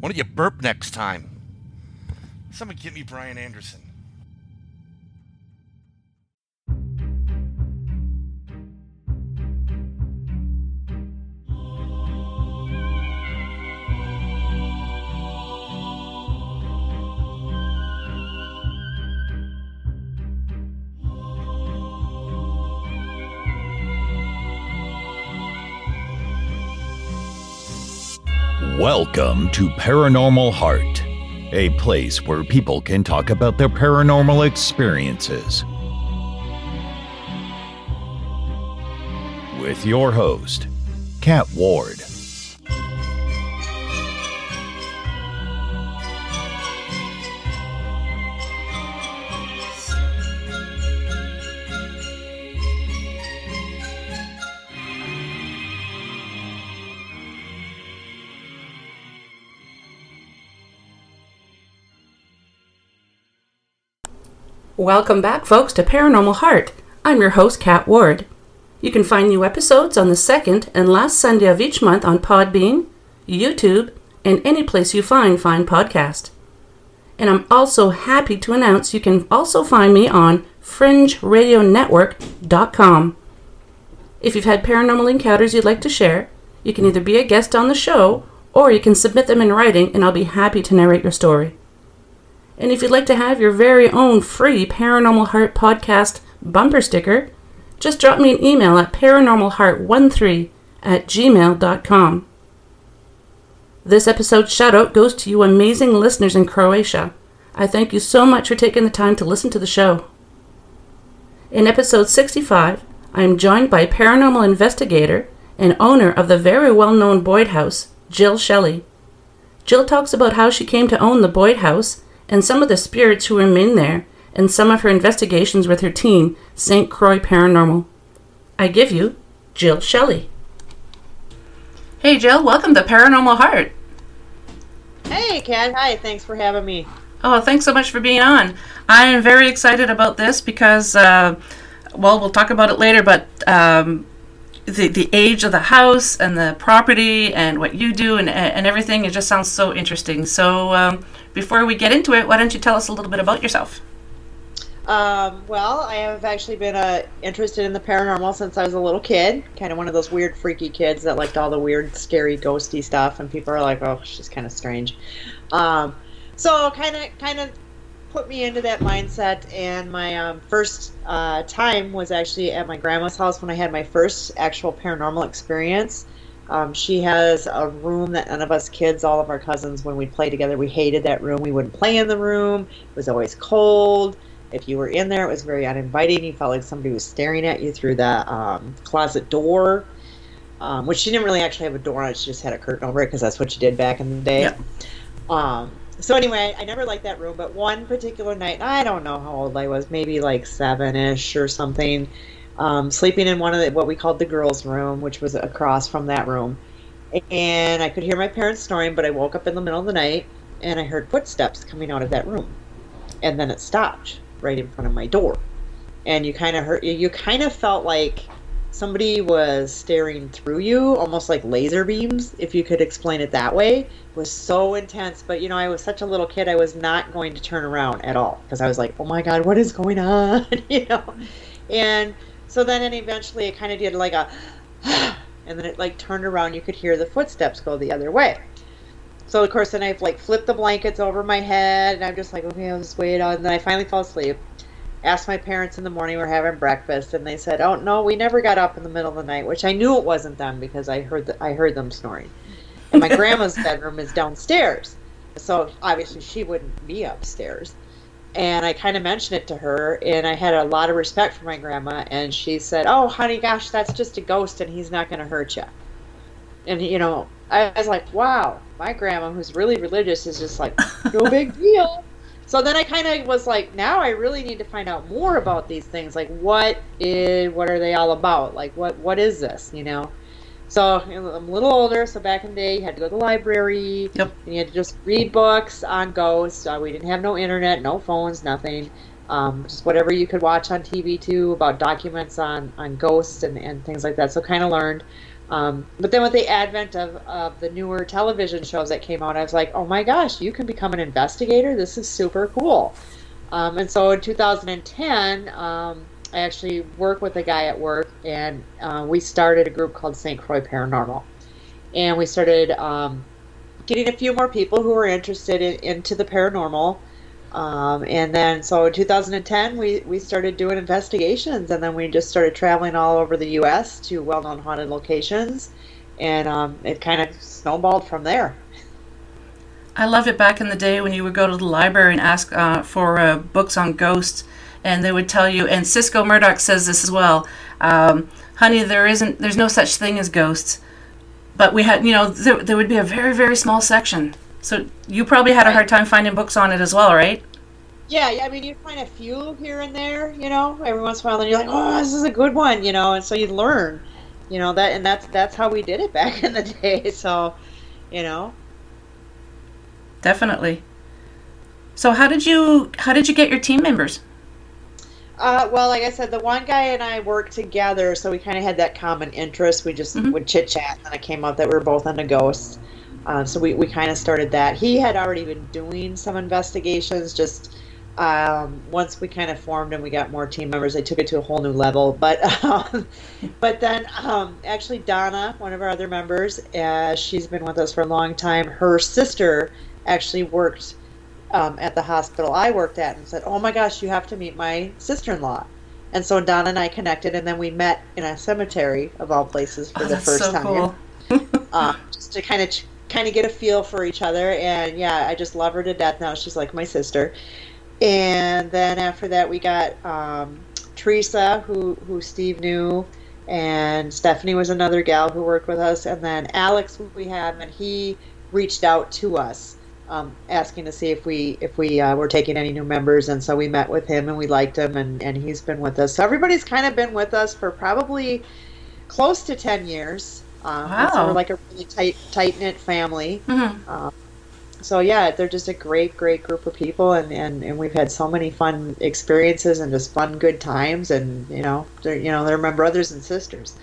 Why don't you burp next time? Someone get me Brian Anderson. Welcome to Paranormal Heart, a place where people can talk about their paranormal experiences. With your host, Kat Ward. Welcome back, folks, to Paranormal Heart. I'm your host, Kat Ward. You can find new episodes on the second and last Sunday of each month on Podbean, YouTube, and any place you find fine podcast. And I'm also happy to announce you can also find me on fringeradionetwork.com. If you've had paranormal encounters you'd like to share, you can either be a guest on the show or you can submit them in writing and I'll be happy to narrate your story. And if you'd like to have your very own free Paranormal Heart podcast bumper sticker, just drop me an email at paranormalheart13 at gmail.com. This episode's shout out goes to you amazing listeners in Croatia. I thank you so much for taking the time to listen to the show. In episode 65, I am joined by paranormal investigator and owner of the very well known Boyd House, Jill Shelley. Jill talks about how she came to own the Boyd House and some of the spirits who remain there, and some of her investigations with her team, St. Croix Paranormal. I give you Jill Shelley. Hey, Jill, welcome to Paranormal Heart. Hey, Kat. Hi. Thanks for having me. Oh, thanks so much for being on. I am very excited about this because, uh, well, we'll talk about it later, but um, the, the age of the house and the property and what you do and, and everything, it just sounds so interesting. So, um, before we get into it, why don't you tell us a little bit about yourself? Um, well, I have actually been uh, interested in the paranormal since I was a little kid. Kind of one of those weird, freaky kids that liked all the weird, scary, ghosty stuff, and people are like, "Oh, she's kind of strange." Um, so, kind of, kind of put me into that mindset. And my um, first uh, time was actually at my grandma's house when I had my first actual paranormal experience. Um, she has a room that none of us kids, all of our cousins, when we'd play together, we hated that room. We wouldn't play in the room. It was always cold. If you were in there, it was very uninviting. You felt like somebody was staring at you through the um, closet door, um, which she didn't really actually have a door on it. She just had a curtain over it because that's what she did back in the day. Yeah. So anyway, I never liked that room, but one particular night, I don't know how old I was, maybe like seven-ish or something um, sleeping in one of the, what we called the girls' room, which was across from that room. And I could hear my parents snoring, but I woke up in the middle of the night and I heard footsteps coming out of that room. And then it stopped right in front of my door. And you kind of heard, you kind of felt like somebody was staring through you, almost like laser beams, if you could explain it that way. It was so intense. But, you know, I was such a little kid, I was not going to turn around at all because I was like, oh my God, what is going on? you know? And so then and eventually it kind of did like a, and then it like turned around. You could hear the footsteps go the other way. so of course then I've like flipped the blankets over my head and I'm just like, okay, I'll just wait on. And then I finally fall asleep. Asked my parents in the morning, we're having breakfast, and they said, "Oh no, we never got up in the middle of the night," which I knew it wasn't them because I heard the, I heard them snoring. And my grandma's bedroom is downstairs, so obviously she wouldn't be upstairs. And I kind of mentioned it to her, and I had a lot of respect for my grandma, and she said, "Oh, honey, gosh, that's just a ghost, and he's not going to hurt you." And you know, I was like, "Wow, my grandma, who's really religious, is just like, no big deal." So then I kind of was like, now I really need to find out more about these things. Like, what is, what are they all about? Like, what, what is this? You know. So you know, I'm a little older. So back in the day, you had to go to the library. Yep. And you had to just read books on ghosts. Uh, we didn't have no internet, no phones, nothing. Um, just whatever you could watch on TV too about documents on on ghosts and, and things like that. So kind of learned. Um, but then with the advent of, of the newer television shows that came out, I was like, oh my gosh, you can become an investigator. This is super cool. Um, and so in 2010, um, I actually worked with a guy at work, and uh, we started a group called St. Croix Paranormal. And we started um, getting a few more people who were interested in, into the paranormal. Um, and then, so in 2010, we, we started doing investigations, and then we just started traveling all over the U.S. to well known haunted locations. And um, it kind of snowballed from there. I loved it back in the day when you would go to the library and ask uh, for uh, books on ghosts, and they would tell you. And Cisco Murdoch says this as well, um, honey. There isn't. There's no such thing as ghosts, but we had. You know, there, there would be a very very small section. So you probably had a hard time finding books on it as well, right? Yeah, yeah. I mean, you find a few here and there, you know, every once in a while, and you're like, oh, this is a good one, you know, and so you learn, you know, that, and that's that's how we did it back in the day. So, you know, Definitely. So how did you how did you get your team members? Uh, well, like I said, the one guy and I worked together, so we kind of had that common interest. We just Mhm. would chit chat, and it came out that we were both into ghosts. Um, so we, we kind of started that. He had already been doing some investigations. Just um, once we kind of formed and we got more team members, they took it to a whole new level. But um, but then um, actually Donna, one of our other members, uh, she's been with us for a long time. Her sister actually worked um, at the hospital I worked at and said, "Oh my gosh, you have to meet my sister-in-law." And so Donna and I connected, and then we met in a cemetery of all places for Oh, the first so time, cool. um, just to kind of kind of get a feel for each other. And yeah, I just love her to death now. She's like my sister. And then after that, we got um, Teresa, who who Steve knew, and Stephanie was another gal who worked with us, and then Alex, who we have, and he reached out to us um, asking to see if we if we uh, were taking any new members, and so we met with him and we liked him, and and he's been with us. So everybody's kind of been with us for probably close to ten years. Um, and So Wow. we're like a really tight tight knit family. Mhm. So yeah, they're just a great great group of people, and and and we've had so many fun experiences and just fun good times, and you know they're you know they're my brothers and sisters.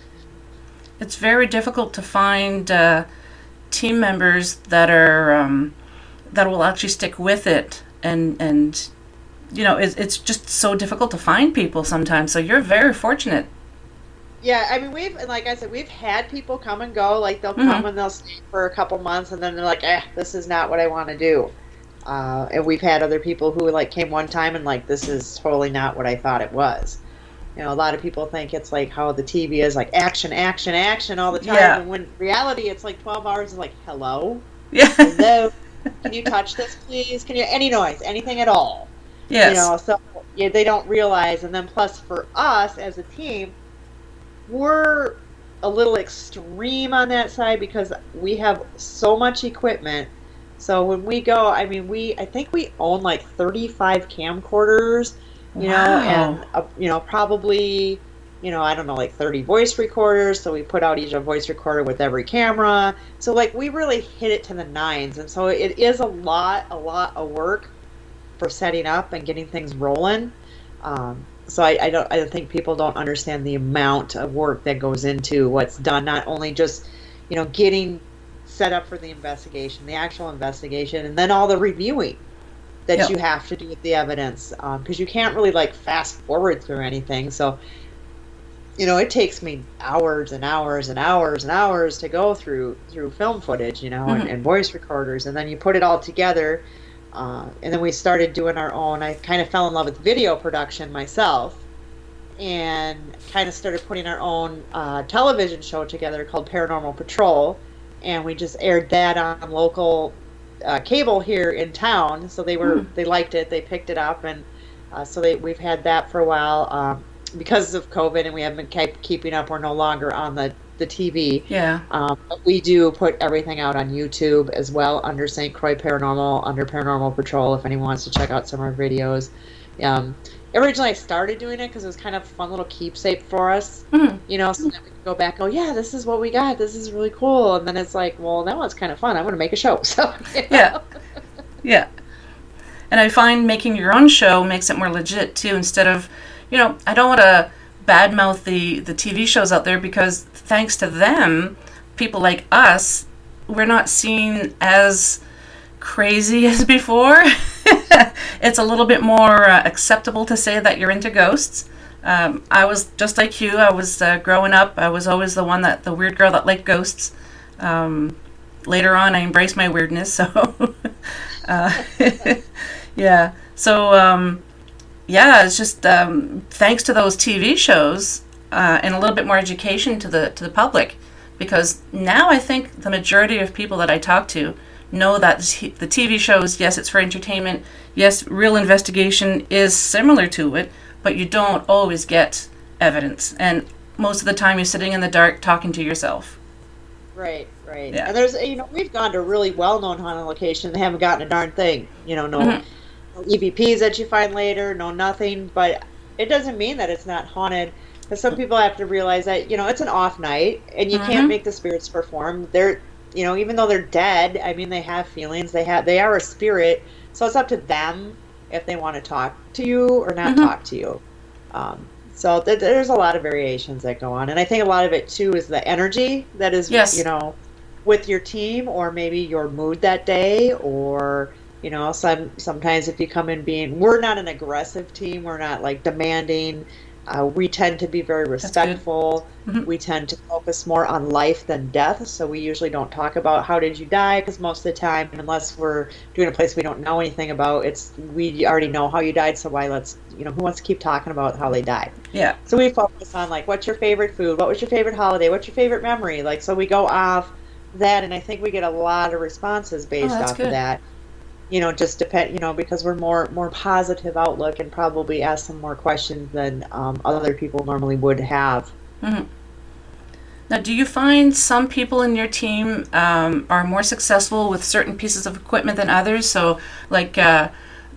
It's very difficult to find uh, team members that are um, that will actually stick with it, and and you know it's, it's just so difficult to find people sometimes. So you're very fortunate. Yeah, I mean we've and like I said, we've had people come and go. Like they'll Mhm. come and they'll stay for a couple months, and then they're like, "Eh, this is not what I want to do." Uh, and we've had other people who like came one time and like, "This is totally not what I thought it was." You know, a lot of people think it's like how the TV is like action, action, action all the time, Yeah. and when reality it's like twelve hours of like, "Hello, Yeah. hello, can you touch this, please? Can you any noise, anything at all?" yes. You know, so yeah, they don't realize, and then plus for us as a team, we're a little extreme on that side because we have so much equipment. So when we go, I mean, we I think we own like 35 camcorders, you know, and uh, you know probably you know I don't know like 30 voice recorders. So we put out each a voice recorder with every camera. So like we really hit it to the nines, and so it is a lot, a lot of work for setting up and getting things rolling. Um, so I, I don't I don't think people don't understand the amount of work that goes into what's done. Not only just you know getting set up for the investigation, the actual investigation, and then all the reviewing that Yeah. you have to do with the evidence because you can't really like fast forward through anything. So you know, it takes me hours and hours and hours and hours to go through through film footage, you know, and, Mhm. and voice recorders, and then you put it all together. Uh, and then we started doing our own. I kind of fell in love with video production myself, and kind of started putting our own uh, television show together called Paranormal Patrol, and we just aired that on local uh, cable here in town. So they were they liked it, they picked it up, and uh, so they we've had that for a while. Um, because of COVID, and we haven't been kept keeping up. We're no longer on the the TV. Yeah. Um, we do put everything out on YouTube as well under St. Croix Paranormal, under Paranormal Patrol, if anyone wants to check out some of our videos. Um, originally, I started doing it because it was kind of a fun little keepsake for us, Mhm. you know, so that we could go back and go, yeah, this is what we got. This is really cool. And then it's like, well, now it's kind of fun. I want to make a show. So, you know. Yeah. Yeah. And I find making your own show makes it more legit too. Instead of, you know, I don't want to badmouth the the TV shows out there because thanks to them, people like us, we're not seen as crazy as before. it's a little bit more uh, acceptable to say that you're into ghosts. Um, I was just like you. I was uh, growing up. I was always the one that the weird girl that liked ghosts. Um, later on, I embraced my weirdness. So, uh, yeah. So, um, yeah, it's just um, thanks to those TV shows uh, and a little bit more education to the to the public, because now I think the majority of people that I talk to know that the TV shows, yes, it's for entertainment. Yes, real investigation is similar to it, but you don't always get evidence, and most of the time you're sitting in the dark talking to yourself. Right, right. Yeah. And there's, you know, we've gone to really well-known haunted location. They haven't gotten a darn thing. You know, no, Mhm. no EVPs that you find later, no nothing. But it doesn't mean that it's not haunted. Because some people have to realize that you know it's an off night, and you Mhm. can't make the spirits perform. They're, you know, even though they're dead, I mean, they have feelings. They have, they are a spirit. So it's up to them if they want to talk to you or not Mhm. talk to you. Um, so th- there's a lot of variations that go on, and I think a lot of it too is the energy that is, Yes. you know, with your team, or maybe your mood that day, or you know, some sometimes if you come in being, we're not an aggressive team, we're not like demanding. Uh, we tend to be very respectful. Mhm. We tend to focus more on life than death, so we usually don't talk about how did you die because most of the time, unless we're doing a place we don't know anything about, it's we already know how you died. So why let's you know who wants to keep talking about how they died? Yeah. So we focus on like what's your favorite food, what was your favorite holiday, what's your favorite memory, like so we go off that, and I think we get a lot of responses based Oh, off good. of that. You know, just depend. You know, because we're more more positive outlook and probably ask some more questions than um, other people normally would have. Now, do you find some people in your team um, are more successful with certain pieces of equipment than others? So, like uh,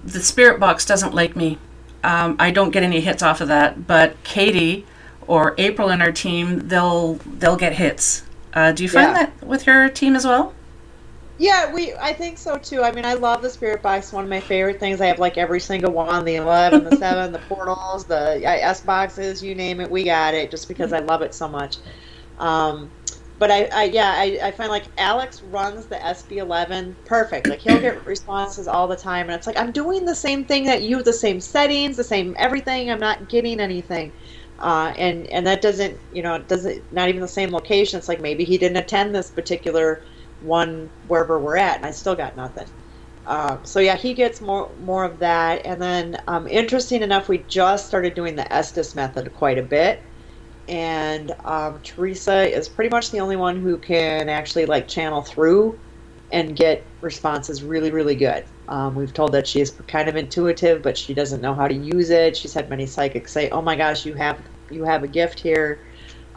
the spirit box doesn't like me. Um, I don't get any hits off of that. But Katie or April in our team, they'll they'll get hits. Uh, do you find Yeah. that with your team as well? Yeah, we. I think so too. I mean, I love the spirit box. One of my favorite things. I have like every single one: the eleven, the seven, the portals, the S boxes. You name it, we got it. Just because I love it so much. Um, but I, I yeah, I, I find like Alex runs the SB11 perfect. Like he'll get responses all the time, and it's like I'm doing the same thing that you, the same settings, the same everything. I'm not getting anything. Uh, and and that doesn't you know it doesn't not even the same location. It's like maybe he didn't attend this particular one wherever we're at, and I still got nothing. Uh, so yeah, he gets more more of that. And then, um, interesting enough, we just started doing the Estes method quite a bit, and um, Teresa is pretty much the only one who can actually like channel through and get responses really really good. Um, we've told that she is kind of intuitive, but she doesn't know how to use it. She's had many psychics say, "Oh my gosh, you have you have a gift here."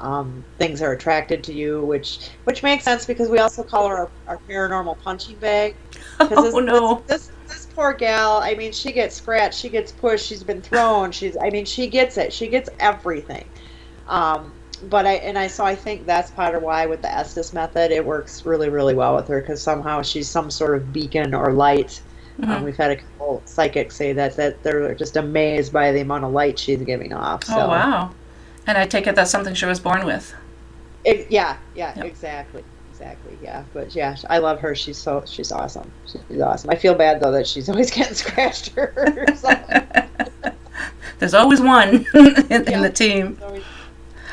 Um, things are attracted to you, which which makes sense because we also call her our, our paranormal punching bag. Oh this, no! This, this this poor gal. I mean, she gets scratched, she gets pushed, she's been thrown. She's. I mean, she gets it. She gets everything. Um, but I and I so I think that's part of why with the Estes method it works really really well with her because somehow she's some sort of beacon or light. Um, Mhm. we've had a couple psychics say that that they're just amazed by the amount of light she's giving off. So. Oh wow! And I take it that's something she was born with. It, yeah, yeah, Yep. exactly, exactly, yeah. But yeah, I love her. She's so she's awesome. She's awesome. I feel bad though that she's always getting scratched. Her. so, There's always one in, in the team. always-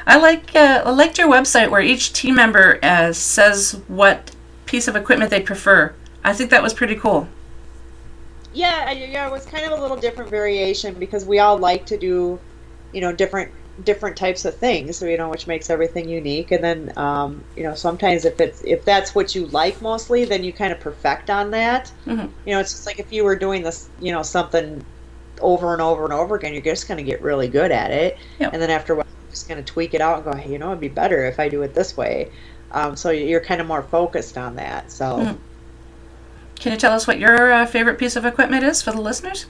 I like uh, I liked your website where each team member uh, says what piece of equipment they prefer. I think that was pretty cool. Yeah, yeah, it was kind of a little different variation because we all like to do, you know, different different types of things, you know, which makes everything unique. And then, um, you know, sometimes if it's if that's what you like mostly, then you kind of perfect on that. Mhm. You know, it's just like if you were doing this, you know, something over and over and over again, you're just going to get really good at it. Yep. And then after a while, you're just going to tweak it out and go, hey, you know, it'd be better if I do it this way. Um, so you're kind of more focused on that. So. Mhm. Can you tell us what your uh, favorite piece of equipment is for the listeners?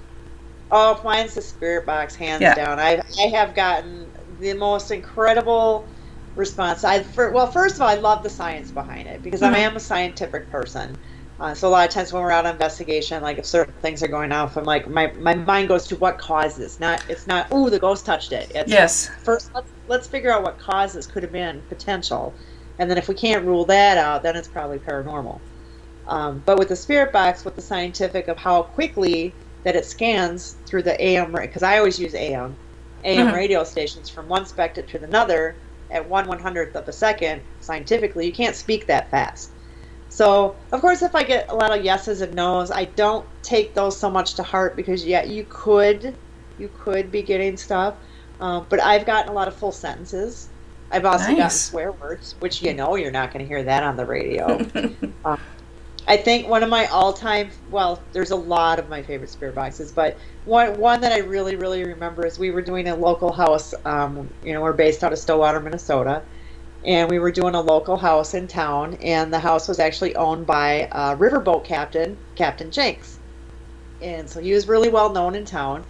Oh, mine's the spirit box, hands Yeah. down. I I have gotten the most incredible response. I for, well, first of all, I love the science behind it because Mhm. I am a scientific person. Uh, so a lot of times when we're out on investigation, like if certain things are going off, I'm like my, my mind goes to what causes. Not it's not oh the ghost touched it. It's Yes. first let's let's figure out what causes could have been potential, and then if we can't rule that out, then it's probably paranormal. Um, but with the spirit box, with the scientific of how quickly that it scans through the AM, because I always use AM, AM Mhm. radio stations from one spectrum to another at one one hundredth of a second. Scientifically, you can't speak that fast. So, of course, if I get a lot of yeses and nos, I don't take those so much to heart because yeah, you could, you could be getting stuff, um, but I've gotten a lot of full sentences. I've also gotten swear words, which you know you're not going to hear that on the radio. Um, I think one of my all-time well, there's a lot of my favorite spirit boxes, but one one that I really really remember is we were doing a local house. Um, you know, we're based out of Stillwater, Minnesota, and we were doing a local house in town, and the house was actually owned by a riverboat captain, Captain Jenks, and so he was really well known in town.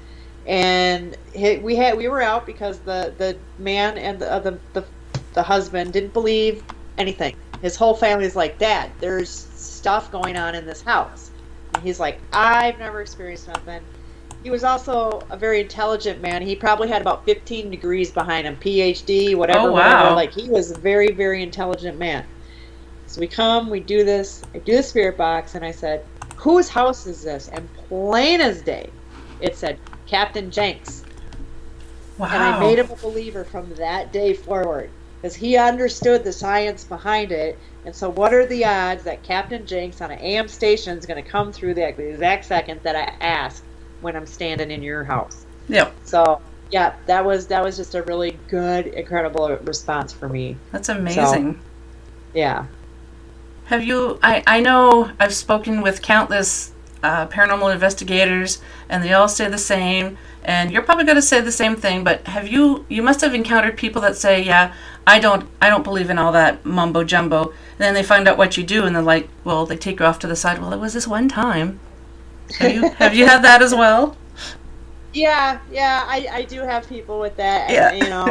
And he, we had we were out because the the man and the, uh, the the the husband didn't believe anything. His whole family's like, Dad, there's stuff going on in this house. And he's like, I've never experienced nothing. He was also a very intelligent man. He probably had about 15 degrees behind him, PhD, whatever, Oh, whatever. wow. Like he was a very, very intelligent man. So we come, we do this. I do the spirit box, and I said, "Whose house is this?" And plain as day, it said Captain Jenks. Wow. And I made him a believer from that day forward because he understood the science behind it. And so, what are the odds that Captain Jenks on an AM station is going to come through the exact second that I ask when I'm standing in your house? Yep. So, yeah, that was that was just a really good, incredible response for me. That's amazing. Yeah. Have you? I, I know I've spoken with countless uh, paranormal investigators, and they all say the same. And you're probably going to say the same thing. But have you? You must have encountered people that say, "Yeah, I don't, I don't believe in all that mumbo jumbo." And then they find out what you do, and they're like, "Well, they take you off to the side. Well, it was this one time." Have you? have you had that as well? Yeah, yeah, I, I do have people with that. Yeah. And, you know,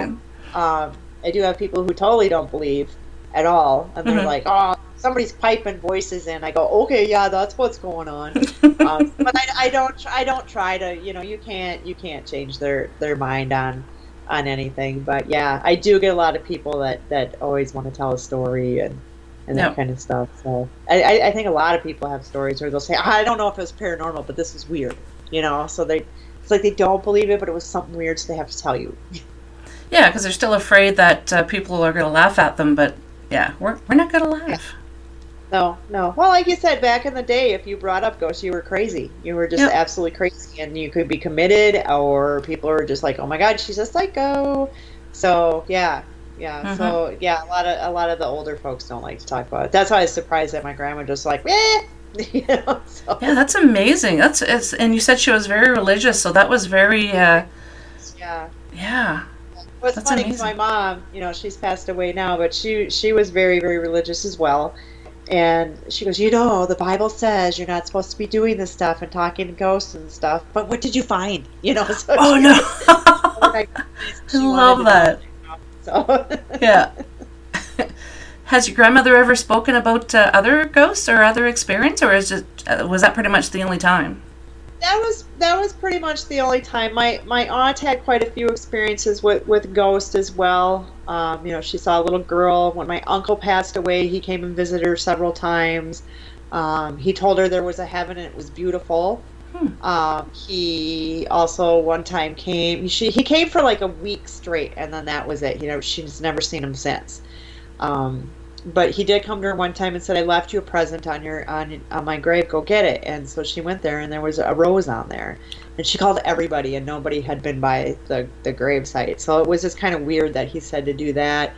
um, I do have people who totally don't believe at all. And they're Mhm. like, oh, somebody's piping voices in. I go, okay, yeah, that's what's going on. um, but I, I don't, I don't try to, you know, you can't, you can't change their, their mind on, on anything. But yeah, I do get a lot of people that, that always want to tell a story and, and that kind of stuff. So I, I, I think a lot of people have stories where they'll say, I don't know if it was paranormal, but this is weird, you know. So they, it's like they don't believe it, but it was something weird, so they have to tell you. Yeah, because they're still afraid that uh, people are going to laugh at them. But yeah, we're we're not going to laugh. No, no. Well, like you said, back in the day, if you brought up ghosts, you were crazy. You were just Yep. absolutely crazy, and you could be committed, or people were just like, "Oh my God, she's a psycho." So yeah, yeah. So yeah, a lot of a lot of the older folks don't like to talk about it. That's why I was surprised that my grandma just like, eh, you know. So Yeah, that's amazing. That's it's, and you said she was very religious, so that was very uh, yeah. yeah. Well, it's That's funny because my mom, you know, she's passed away now, but she she was very very religious as well. And she goes, you know, the Bible says you're not supposed to be doing this stuff and talking to ghosts and stuff. But what did you find? You know, so Oh she- no. I love that. So yeah. Has your grandmother ever spoken about uh, other ghosts or other experience, or is just uh, was that pretty much the only time? That was that was pretty much the only time. My my aunt had quite a few experiences with with ghosts as well. Um, you know, she saw a little girl when my uncle passed away. He came and visited her several times. Um, he told her there was a heaven and it was beautiful. Um, he also one time came. She, he came for like a week straight, and then that was it. You know, she's never seen him since. Um, but he did come to her one time and said, "I left you a present on your on on my grave. Go get it." And so she went there, and there was a rose on there, and she called everybody, and nobody had been by the the grave site. So it was just kind of weird that he said to do that.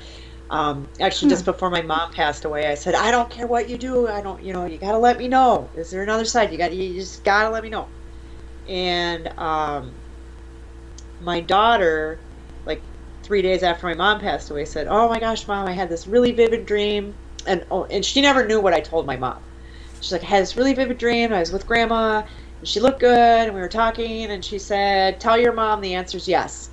Um, actually, just before my mom passed away, I said, "I don't care what you do. I don't, you know, you gotta let me know. Is there another side? You got, you just gotta let me know." And um, my daughter, like three days after my mom passed away, said, "Oh my gosh, mom, I had this really vivid dream," and oh, and she never knew what I told my mom. She's like, "I had this really vivid dream. I was with grandma, and she looked good, and we were talking, and she said, tell your mom the answer's yes."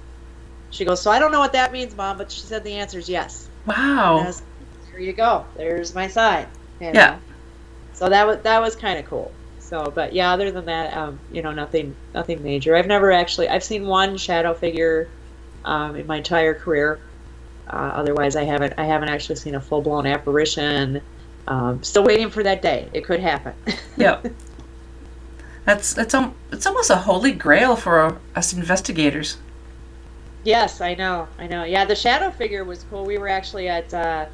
She goes, "So I don't know what that means, mom, but she said the answer's yes." Wow. was, there you go. There's my sign. you Yeah. So that was that was kind of cool. So, but yeah, other than that, um, you know, nothing nothing major. I've never actually I've seen one shadow figure um, in my entire career. Uh, otherwise, I haven't I haven't actually seen a full blown apparition. Um, still waiting for that day. It could happen. Yep. That's it's um it's almost a holy grail for us investigators. Yes, I know, I know. Yeah, the shadow figure was cool. We were actually at, uh,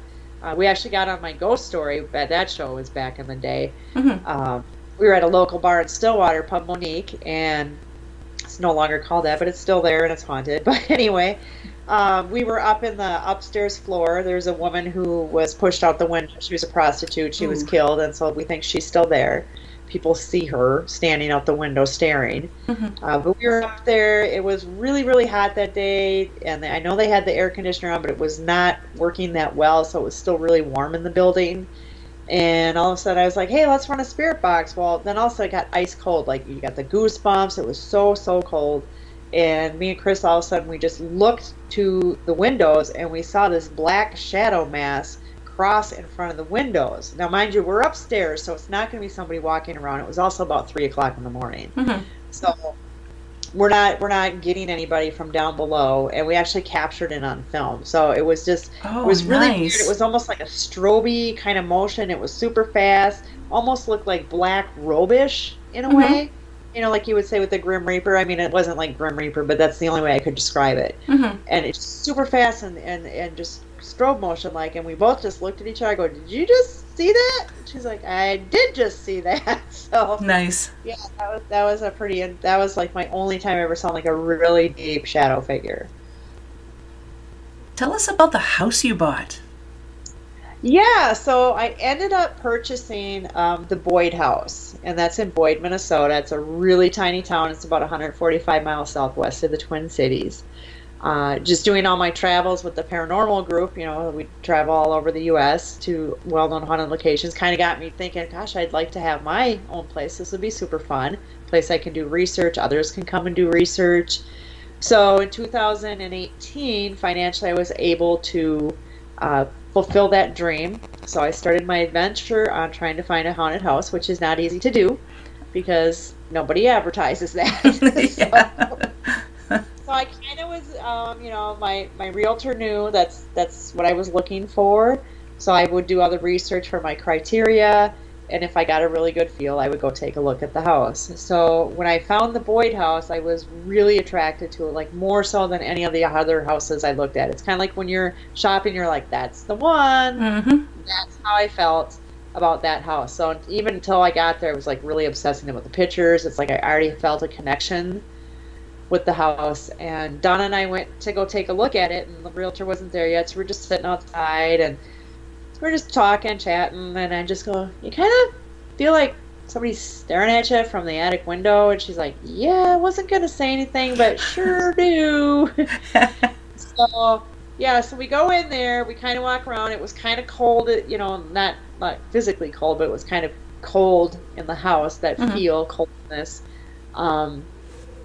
uh, we actually got on my ghost story. But that show was back in the day. Mhm. Um, we were at a local bar in Stillwater, Pub Monique, and it's no longer called that, but it's still there and it's haunted. But anyway, um, we were up in the upstairs floor. There's a woman who was pushed out the window. She was a prostitute. She was killed, and so we think she's still there. People see her standing out the window staring. Mhm. Uh, but we were up there. It was really, really hot that day, and I know they had the air conditioner on, but it was not working that well, so it was still really warm in the building. And all of a sudden, I was like, "Hey, let's run a spirit box." Well, then also it got ice cold. Like you got the goosebumps. It was so so cold. And me and Chris, all of a sudden, we just looked to the windows and we saw this black shadow mass cross in front of the windows. Now, mind you, we're upstairs, so it's not going to be somebody walking around. It was also about three o'clock in the morning. Mhm. So we're not we're not getting anybody from down below, and we actually captured it on film. So it was just Oh, it was really weird. It was almost like a stroby kind of motion. It was super fast, almost looked like black robish in a Mhm. way. You know, like you would say with the Grim Reaper. I mean, it wasn't like Grim Reaper, but that's the only way I could describe it. Mhm. And it's super fast and, and, and just strobe motion like. And we both just looked at each other. I go, "Did you just see that?" She's like, "I did just see that." So Nice. yeah, that was that was a pretty. That was like my only time I ever saw like a really deep shadow figure. Tell us about the house you bought. Yeah, so I ended up purchasing um, the Boyd House, and that's in Boyd, Minnesota. It's a really tiny town. It's about 145 miles southwest of the Twin Cities. Uh, just doing all my travels with the paranormal group, you know, we travel all over the U.S. to well-known haunted locations. Kind of got me thinking, gosh, I'd like to have my own place. This would be super fun. Place I can do research. Others can come and do research. So in 2018, financially, I was able to uh, fulfill that dream. So I started my adventure on trying to find a haunted house, which is not easy to do because nobody advertises that. Yeah. so I was, um, you know, my my realtor knew that's that's what I was looking for. So I would do all the research for my criteria, and if I got a really good feel, I would go take a look at the house. So when I found the Boyd house, I was really attracted to it, like more so than any of the other houses I looked at. It's kind of like when you're shopping, you're like, "That's the one." Mm-hmm. that's how I felt about that house. So even until I got there, I was like really obsessing about the pictures. It's like I already felt a connection with the house. And Donna and I went to go take a look at it, and the realtor wasn't there yet. So we're just sitting outside and we're just talking, chatting, and I just go, "You kind of feel like." Somebody's staring at you from the attic window, and she's like, "Yeah, I wasn't gonna say anything, but sure do." So yeah, so we go in there. We kind of walk around. It was kind of cold, you know, not not physically cold, but it was kind of cold in the house. That Mhm. feel coldness. Um,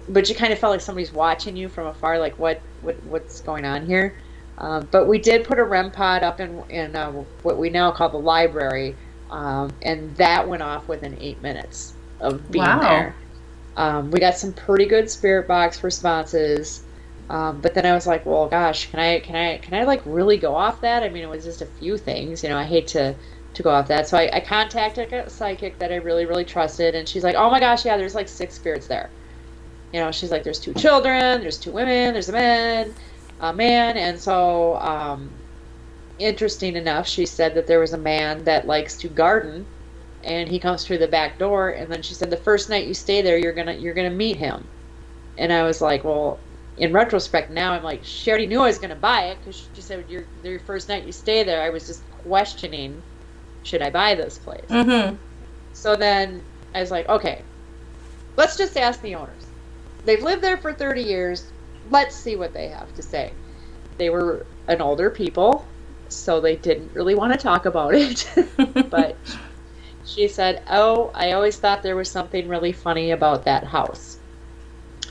but you kind of felt like somebody's watching you from afar. Like what what what's going on here? Um, but we did put a REM pod up in in uh, what we now call the library, um, and that went off within eight minutes of being Wow. there. Um, we got some pretty good spirit box responses. Um, but then I was like, well, gosh, can I, can I, can I like really go off that? I mean, it was just a few things, you know. I hate to to go off that. So I, I contacted a psychic that I really, really trusted, and she's like, "Oh my gosh, yeah, there's like six spirits there." You know, she's like, "There's two children, there's two women, there's a man, a man," and so um, interesting enough, she said that there was a man that likes to garden, and he comes through the back door, and then she said the first night you stay there, you're gonna you're gonna meet him, and I was like, well. In retrospect, now I'm like, she already knew I was going to buy it because she said your your first night you stay there. I was just questioning should I buy this place? Mm-hmm. So then I was like, okay, let's just ask the owners. They've lived there for 30 years. Let's see what they have to say. They were an older people, so they didn't really want to talk about it. but she said, oh, I always thought there was something really funny about that house.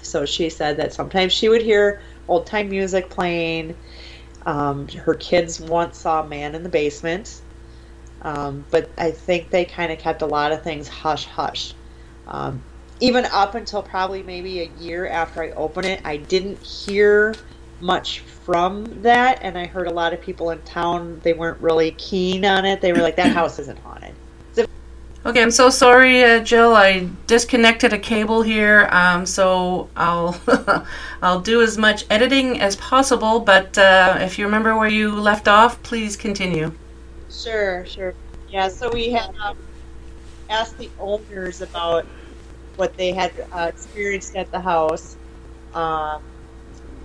So she said that sometimes she would hear old time music playing. Um, her kids once saw a man in the basement um, but I think they kind of kept a lot of things hush hush. Um, even up until probably maybe a year after I opened it, I didn't hear much from that, and I heard a lot of people in town they weren't really keen on it. They were like, "That house isn't haunted." So, Okay, I'm so sorry, uh, Jill. I disconnected a cable here, um, so I'll I'll do as much editing as possible. But uh, if you remember where you left off, please continue. Sure, sure. Yeah, so we had um, asked the owners about what they had uh, experienced at the house. Um,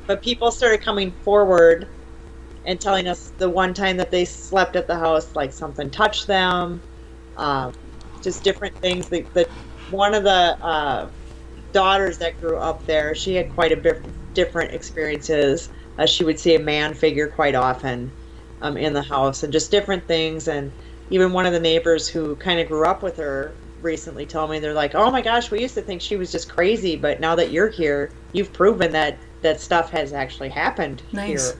but people started coming forward and telling us the one time that they slept at the house, like something touched them, um, just different things. That, that one of the uh, daughters that grew up there, she had quite a bit different experiences. Uh, she would see a man figure quite often um, in the house and just different things. And even one of the neighbors who kind of grew up with her recently told me they're like, "Oh my gosh, we used to think she was just crazy, but now that you're here, you've proven that that stuff has actually happened Nice. here."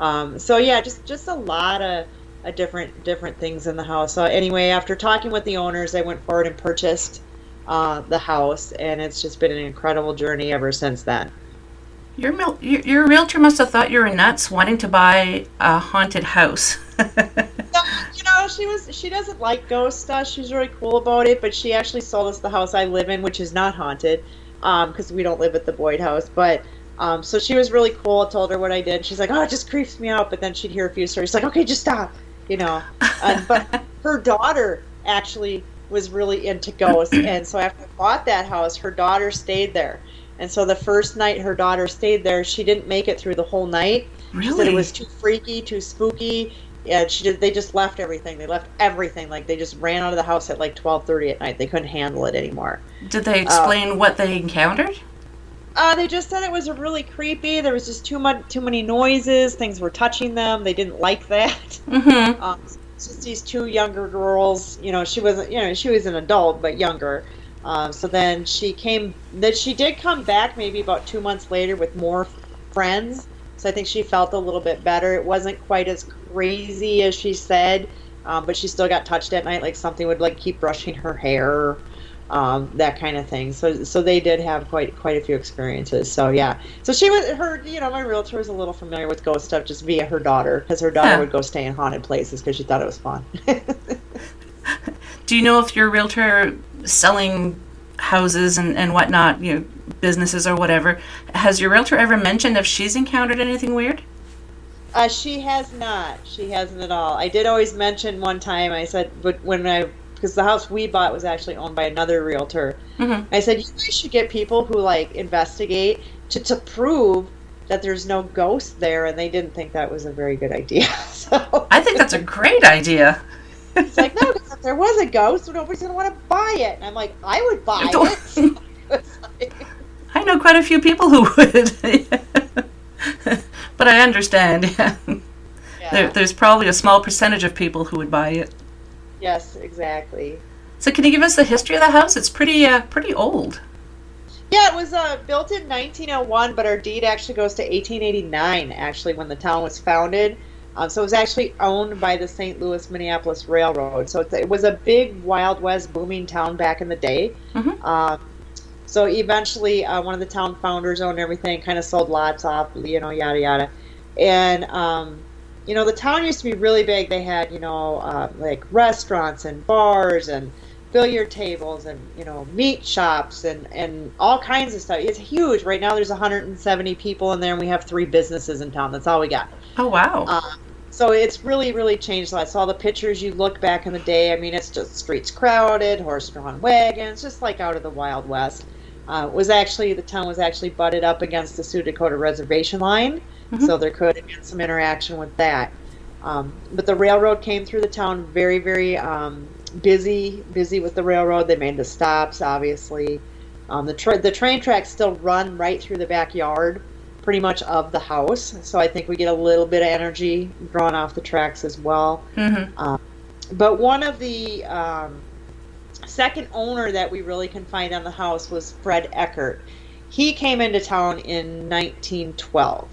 Um, so yeah, just just a lot of uh, different different things in the house. So anyway, after talking with the owners, I went forward and purchased uh, the house, and it's just been an incredible journey ever since then. Your, mil- your your realtor must have thought you were nuts wanting to buy a haunted house. No, she was she doesn't like ghost stuff. She's really cool about it, but she actually sold us the house I live in, which is not haunted, because we don't live at the Boyd house. But um, so she was really cool. I told her what I did. She's like, "Oh, it just creeps me out." But then she'd hear a few stories, like, "Okay, just stop," you know. Um, but her daughter actually was really into ghosts, and so after I bought that house, her daughter stayed there. And so the first night her daughter stayed there, she didn't make it through the whole night. She said it was too freaky, too spooky. Yeah, she did. They just left everything. They left everything. Like they just ran out of the house at like twelve thirty at night. They couldn't handle it anymore. Did they explain what they encountered? Uh, they just said it was really creepy. There was just too much, too many noises. Things were touching them. They didn't like that. Mm-hmm. Um, just these two younger girls. You know, she wasn't. You know, she was an adult but younger. Um, so then she came. That she did come back maybe about two months later with more friends. So I think she felt a little bit better. It wasn't quite as crazy as she said, um, but she still got touched at night. Like something would like keep brushing her hair, um, that kind of thing. So so they did have quite quite a few experiences. So yeah. So she was her. You know, my realtor was a little familiar with ghost stuff just via her daughter because her daughter Huh. would go stay in haunted places because she thought it was fun. Do you know if your realtor selling houses and, and whatnot, you know, businesses or whatever, has your realtor ever mentioned if she's encountered anything weird? Uh, she has not. She hasn't at all. I did always mention one time. I said, but when I because the house we bought was actually owned by another realtor. Mhm. I said you guys should get people who like investigate to to prove that there's no ghost there, and they didn't think that was a very good idea. So I think that's a great idea. it's like, no, if there was a ghost, nobody's gonna want to buy it. And I'm like, I would buy it. I know quite a few people who would. But I understand. Yeah. There, there's probably a small percentage of people who would buy it. Yes, exactly. So can you give us the history of the house? It's pretty uh, pretty old. Yeah, it was uh, built in 1901, but our deed actually goes to 1889, actually, when the town was founded. Um, so it was actually owned by the St. Louis Minneapolis Railroad. So it's, it was a big Wild West booming town back in the day. Mhm. Um, so eventually, uh, one of the town founders owned everything, kind of sold lots off, you know, yada yada. And um, you know, the town used to be really big. They had, you know, uh, like restaurants and bars and billiard tables and you know meat shops and and all kinds of stuff. It's huge. Right now, there's 170 people in there, and we have three businesses in town. That's all we got. Oh wow. Uh, so it's really, really changed a lot. So all the pictures you look back in the day, I mean, it's just streets crowded, horse-drawn wagons, just like out of the Wild West. Uh, was actually the town was actually butted up against the Sioux Dakota reservation line, so there could have been some interaction with that. Um, but the railroad came through the town very, very um, busy, busy with the railroad. They made the stops, obviously. Um, the tra- the train tracks still run right through the backyard, pretty much of the house. So I think we get a little bit of energy drawn off the tracks as well. Mhm. But one of the um, second owner that we really can find on the house was Fred Eckert. He came into town in 1912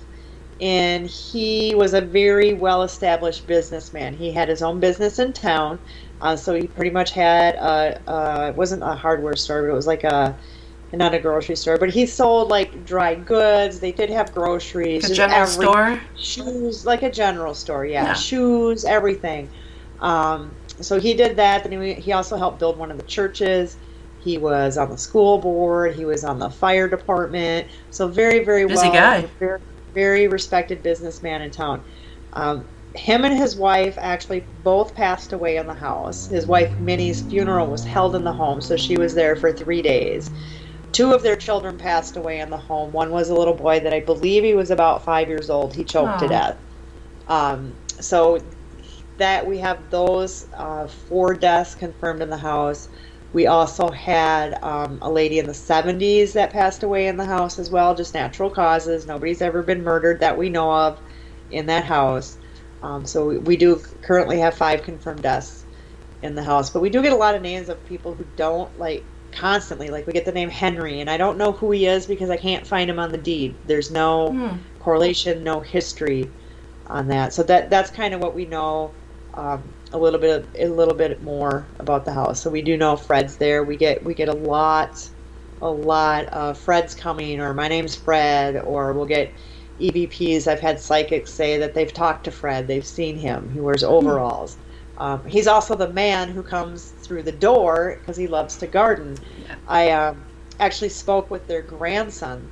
and he was a very well established businessman. He had his own business in town, uh, so he pretty much had a, a it wasn't a hardware store, but it was like a not a grocery store, but he sold like dry goods. They did have groceries, A general every- store. shoes, like a general store, yeah, Yeah. shoes, everything. Um, so he did that. Then he, he also helped build one of the churches. He was on the school board. He was on the fire department. So very, very Busy well, guy. Very, very respected businessman in town. Um, him and his wife actually both passed away in the house. His wife Minnie's funeral was held in the home, so she was there for three days. Two of their children passed away in the home. One was a little boy that I believe he was about five years old. He choked to death. Um, so that we have those uh, four deaths confirmed in the house. We also had um, a lady in the 70s that passed away in the house as well, just natural causes. Nobody's ever been murdered that we know of in that house. Um, so we, we do currently have five confirmed deaths in the house, but we do get a lot of names of people who don't like constantly. Like we get the name Henry, and I don't know who he is because I can't find him on the deed. There's no Hmm. correlation, no history on that. So that that's kind of what we know um, a little bit a little bit more about the house. So we do know Fred's there. We get we get a lot a lot of Fred's coming or my name's Fred or we'll get EVPs. I've had psychics say that they've talked to Fred. They've seen him. He wears overalls. Um, he's also the man who comes through the door because he loves to garden. I um, actually spoke with their grandson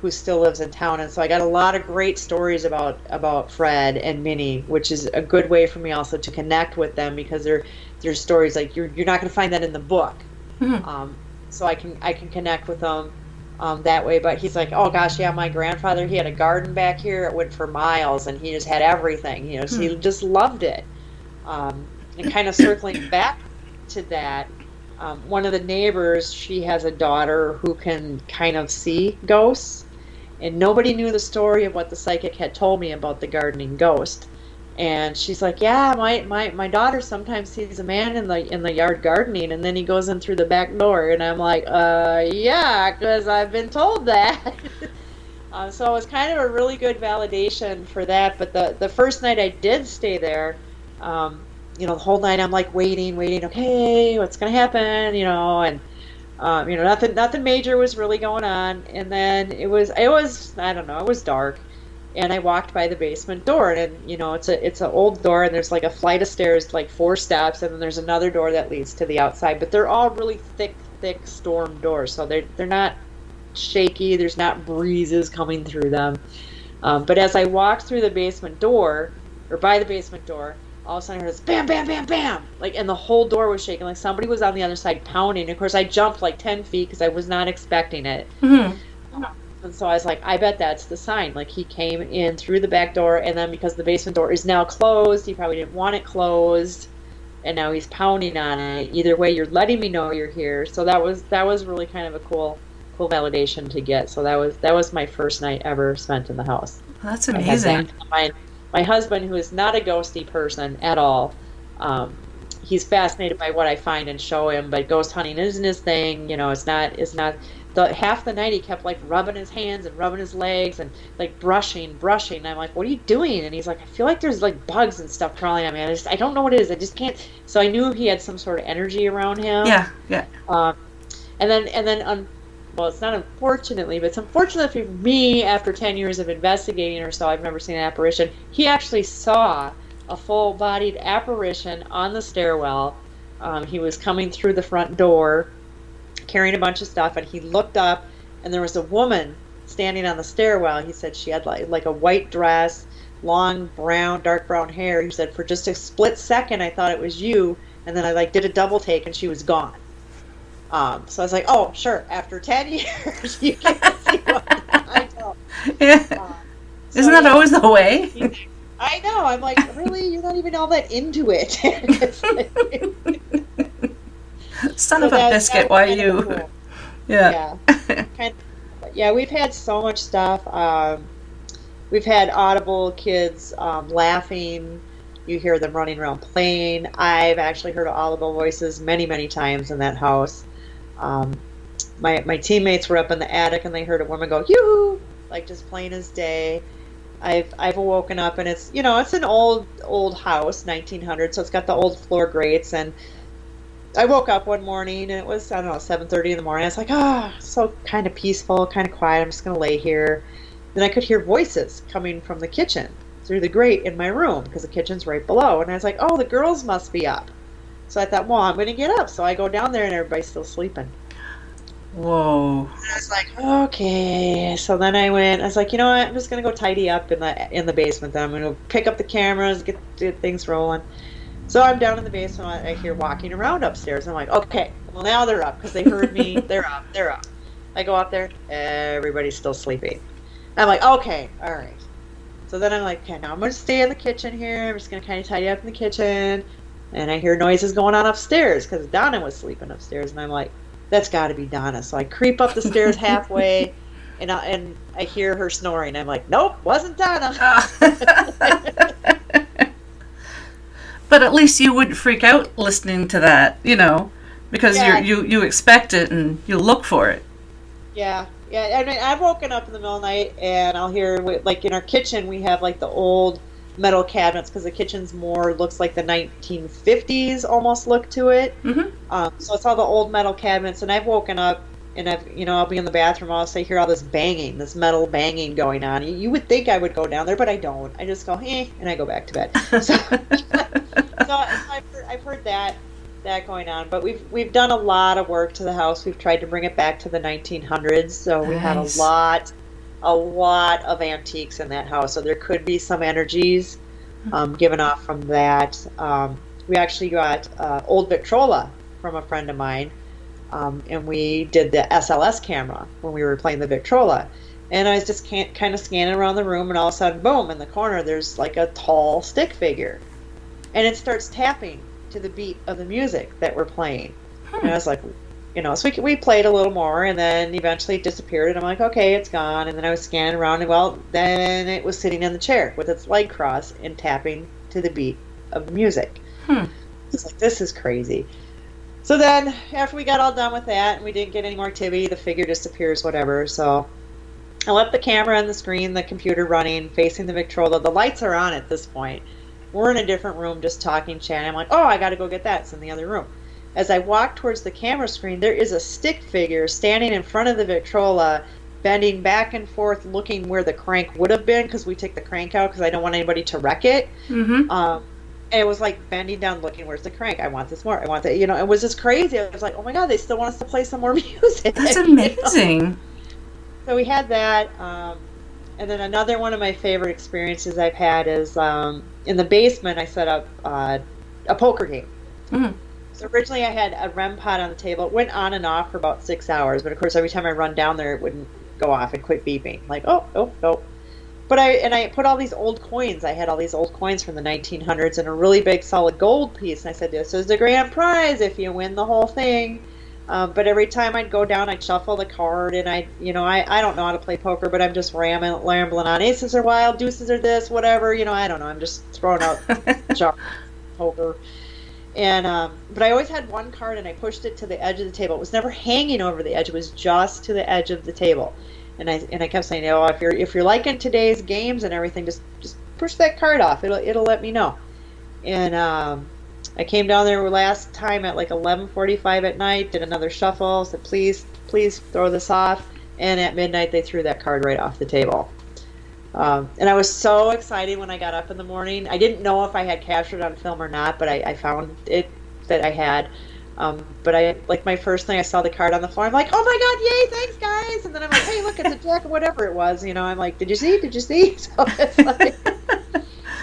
who still lives in town. And so i got a lot of great stories about about fred and minnie which is a good way for me also to connect with them because they're they're stories like you're, you're not going to find that in the book. Mhm. um, so i can i can connect with them um, that way. But he's like oh gosh yeah my grandfather he had a garden back here. It went for miles and he just had everything you know so he just loved it. Um, and kind of circling back to that um, one of the neighbors she has a daughter who can kind of see ghosts and nobody knew the story of what the psychic had told me about the gardening ghost. And she's like yeah my, my, my daughter sometimes sees a man in the in the yard gardening and then he goes in through the back door. And i'm like uh yeah because i've been told that. Uh, so it was kind of a really good validation for that. But the the first night i did stay there um, you know the whole night i'm like waiting waiting okay what's gonna happen? You know and um, you know nothing nothing major was really going on. And then it was it was i don't know it was dark. And i walked by the basement door and you know it's a it's an old door and there's like a flight of stairs like four steps and then there's another door that leads to the outside. But they're all really thick thick storm doors. So they're they're not shaky. There's not breezes coming through them. Um, but as i walked through the basement door or by the basement door all of a sudden I heard this bam, bam, bam, bam, like, and the whole door was shaking, like somebody was on the other side pounding. Of course, I jumped like ten feet because I was not expecting it, Mhm. and so I was like, I bet that's the sign. Like he came in through the back door, and then because the basement door is now closed, he probably didn't want it closed, and now he's pounding on it. Either way, you're letting me know you're here. So that was that was really kind of a cool, cool validation to get. So that was that was my first night ever spent in the house. That's amazing. My husband, who is not a ghosty person at all, um, he's fascinated by what I find and show him. But ghost hunting isn't his thing. You know, it's not. It's not. The half the night he kept like rubbing his hands and rubbing his legs and like brushing, brushing. And I'm like, "What are you doing?" And he's like, "I feel like there's like bugs and stuff crawling on me. I just I don't know what it is. I just can't." So I knew he had some sort of energy around him. Yeah, yeah. Um, and then and then um, well, it's not unfortunately, but it's unfortunate for me after 10 years of investigating or so, I've never seen an apparition. He actually saw a full bodied apparition on the stairwell. Um, he was coming through the front door carrying a bunch of stuff, and he looked up, and there was a woman standing on the stairwell. He said she had like, like a white dress, long brown, dark brown hair. He said, for just a split second, I thought it was you, and then I like did a double take, and she was gone. Um, so I was like, oh, sure. After ten years, you can see what I know. Yeah. Um, so, Isn't that yeah, always the way? I know. I'm like, really? You're not even all that into it. Son so of a that- biscuit, that's why you? cool. Yeah. Yeah. kind of, yeah, we've had so much stuff. Um, we've had audible kids um, laughing. You hear them running around playing. I've actually heard audible voices many, many times in that house. Um, my my teammates were up in the attic and they heard a woman go yoo like just plain as day. I've I've woken up and it's you know it's an old old house 1900 so it's got the old floor grates and I woke up one morning and it was I don't know 7:30 in the morning. I was like, ah, so kind of peaceful, kind of quiet. I'm just gonna lay here. Then I could hear voices coming from the kitchen through the grate in my room because the kitchen's right below. And I was like, oh, the girls must be up. So I thought, well, I'm gonna get up. So I go down there and everybody's still sleeping. Whoa. And I was like, okay. So then I went. I was like, you know what? I'm just gonna go tidy up in the in the basement. Then I'm gonna pick up the cameras, get, get things rolling. So I'm down in the basement. I hear walking around upstairs. I'm like, okay. Well, now they're up because they heard me. they're up. They're up. I go out there. Everybody's still sleeping. I'm like, okay, all right. So then I'm like, okay, now I'm gonna stay in the kitchen here. I'm just gonna kind of tidy up in the kitchen. And I hear noises going on upstairs because Donna was sleeping upstairs, and I'm like, that's got to be Donna. So I creep up the stairs halfway, and I, and I hear her snoring. I'm like, nope, wasn't Donna. but at least you wouldn't freak out listening to that, you know, because Yeah. you you expect it and you look for it. Yeah, yeah. I mean, I've woken up in the middle of the night and I'll hear like in our kitchen we have like the old metal cabinets because the kitchen's more looks like the 1950s almost look to it. Mhm. Um, so it's all the old metal cabinets, and I've woken up and I've you know I'll be in the bathroom, I'll say hear all this banging, this metal banging going on. You, you would think I would go down there, but I don't. I just go eh, and I go back to bed. So, so I've heard, I've heard that that going on, but we've we've done a lot of work to the house. We've tried to bring it back to the 1900s, so we had a lot, a lot of antiques in that house. So there could be some energies um, given off from that. Um, we actually got uh, old Victrola from a friend of mine, um, and we did the SLS camera when we were playing the Victrola. And I was just kind of scanning around the room, and all of a sudden, boom! In the corner, there's like a tall stick figure, and it starts tapping to the beat of the music that we're playing. And I was like, you know, so we, we played a little more, and then eventually it disappeared. And I'm like, okay, it's gone. And then I was scanning around, and well, then it was sitting in the chair with its leg crossed and tapping to the beat of music. Hmm. It's like this is crazy. So then, after we got all done with that, and we didn't get any more activity, the figure disappears, whatever. So I left the camera and the screen, the computer running, facing the Victrola. The lights are on at this point. We're in a different room, just talking, chatting. I'm like, oh, I got to go get that. It's in the other room. As I walk towards the camera screen, there is a stick figure standing in front of the Victrola, bending back and forth, looking where the crank would have been, because we took the crank out because I don't want anybody to wreck it. Mm-hmm. Um, and it was like bending down, looking, where's the crank? I want this more. I want that. You know, it was just crazy. I was like, oh my god, they still want us to play some more music. That's you know? amazing. So we had that. Um, and then another one of my favorite experiences I've had is um, in the basement. I set up uh, a poker game. Mhm. So originally I had a REM pod on the table. It went on and off for about six hours, but of course every time I run down there, it wouldn't go off and quit beeping. Like oh oh oh. But I and I put all these old coins. I had all these old coins from the 1900s and a really big solid gold piece. And I said, "This is the grand prize if you win the whole thing." Um, but every time I'd go down, I'd shuffle the card, and I, you know, I, I don't know how to play poker, but I'm just ramming, rambling on. Aces are wild, deuces are this, whatever. You know, I don't know. I'm just throwing out jar poker. And um, but I always had one card, and I pushed it to the edge of the table. It was never hanging over the edge; it was just to the edge of the table. And I and I kept saying, "Oh, if you're if you're liking today's games and everything, just just push that card off. It'll it'll let me know." And um, I came down there last time at like 11:45 at night, did another shuffle, said please, please throw this off, and at midnight they threw that card right off the table. Um, and I was so excited when I got up in the morning. I didn't know if I had captured on film or not, but I, I found it that I had. Um, but I like my first thing I saw the card on the floor. I'm like, oh my god, yay, thanks guys! And then I'm like, hey, look, it's a deck, whatever it was. You know, I'm like, did you see? Did you see? So it's like,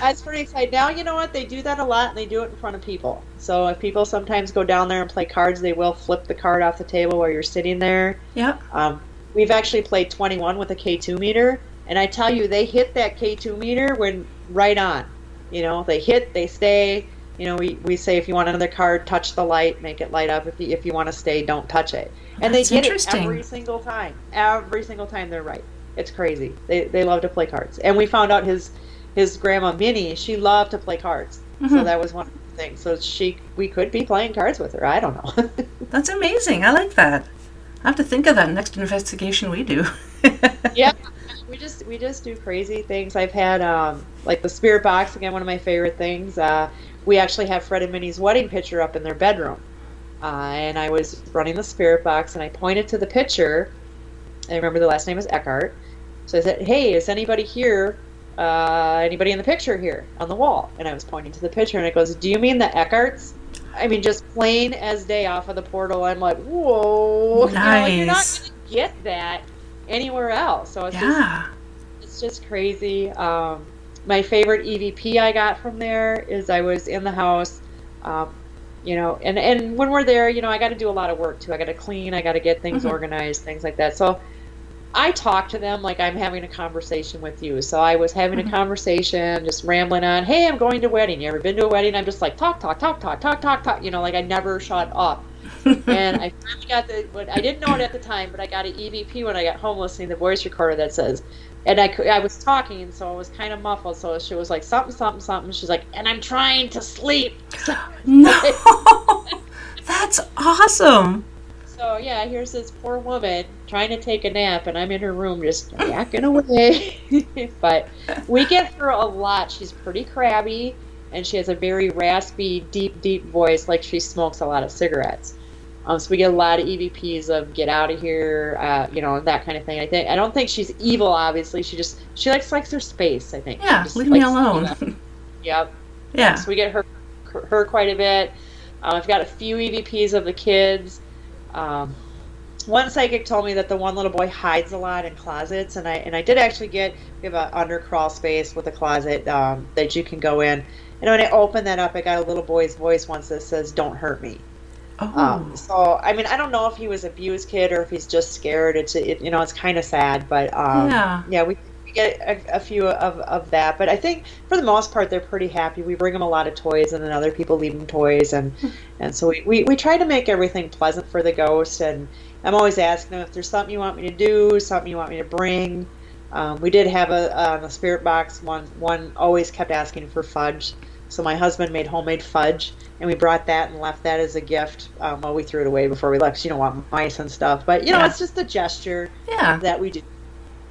I was pretty excited. Now you know what? They do that a lot, and they do it in front of people. So if people sometimes go down there and play cards, they will flip the card off the table while you're sitting there. Yeah. Um, we've actually played 21 with a K2 meter, and I tell you, they hit that K2 meter when right on. You know, they hit, they stay. You know, we, we say if you want another card, touch the light, make it light up. If you, if you want to stay, don't touch it. And That's they get it every single time. Every single time they're right. It's crazy. They, they love to play cards. And we found out his his grandma Minnie, she loved to play cards. So Mhm. that was one of the things. So she we could be playing cards with her. I don't know. That's amazing. I like that. I have to think of that next investigation we do. yeah we just we just do crazy things. I've had um like the spirit box again one of my favorite things. Uh we actually have fred and minnie's wedding picture up in their bedroom. Uh, and i was running the spirit box and i pointed to the picture. I remember the last name was eckhart. So i said hey is anybody here uh, anybody in the picture here on the wall? And i was pointing to the picture and it goes do you mean the eckharts i mean just plain as day off of the portal. I'm like whoa You know, like, you're not gonna get that anywhere else so it's just yeah. it's just crazy. Um, my favorite EVP I got from there is I was in the house, um, you know, and, and when we're there, you know, I got to do a lot of work too. I got to clean, I got to get things Mhm. organized, things like that. So I talk to them like I'm having a conversation with you. So I was having Mhm. a conversation, just rambling on, hey, I'm going to a wedding. You ever been to a wedding? I'm just like, talk, talk, talk, talk, talk, talk, talk. You know, like I never shut up and I finally got the. What I didn't know it at the time, but I got an EVP when I got home listening to the voice recorder that says, and I I was talking, so I was kind of muffled. So she was like something, something, something. She's like, and I'm trying to sleep. no. That's awesome. So yeah, here's this poor woman trying to take a nap, and I'm in her room just yakking away. but we get her a lot. She's pretty crabby, and she has a very raspy, deep, deep voice, like she smokes a lot of cigarettes. Um, so we get a lot of EVPs of "get out of here," uh, you know, that kind of thing. I think I don't think she's evil. Obviously, she just she likes likes her space. I think. Yeah, leave me alone. Yep. yeah. So we get her her quite a bit. Uh, I've got a few EVPs of the kids. Um, one psychic told me that the one little boy hides a lot in closets, and I and I did actually get we have an under crawl space with a closet um, that you can go in. And when I opened that up, I got a little boy's voice once that says, "Don't hurt me." Oh. Um, so I mean, I don't know if he was abused kid or if he's just scared. It's it, you know, it's kind of sad, but um, Yeah. yeah, we, we get a, a few of, of that. But I think for the most part, they're pretty happy. We bring them a lot of toys, and then other people leave them toys, and and so we, we, we try to make everything pleasant for the ghost. And I'm always asking them if there's something you want me to do, something you want me to bring. Um, we did have a on the spirit box one one always kept asking for fudge. So my husband made homemade fudge, and we brought that and left that as a gift. Um, well, we threw it away before we left. 'cause you don't want mice and stuff, but you know, Yeah. it's just a gesture yeah. that we do.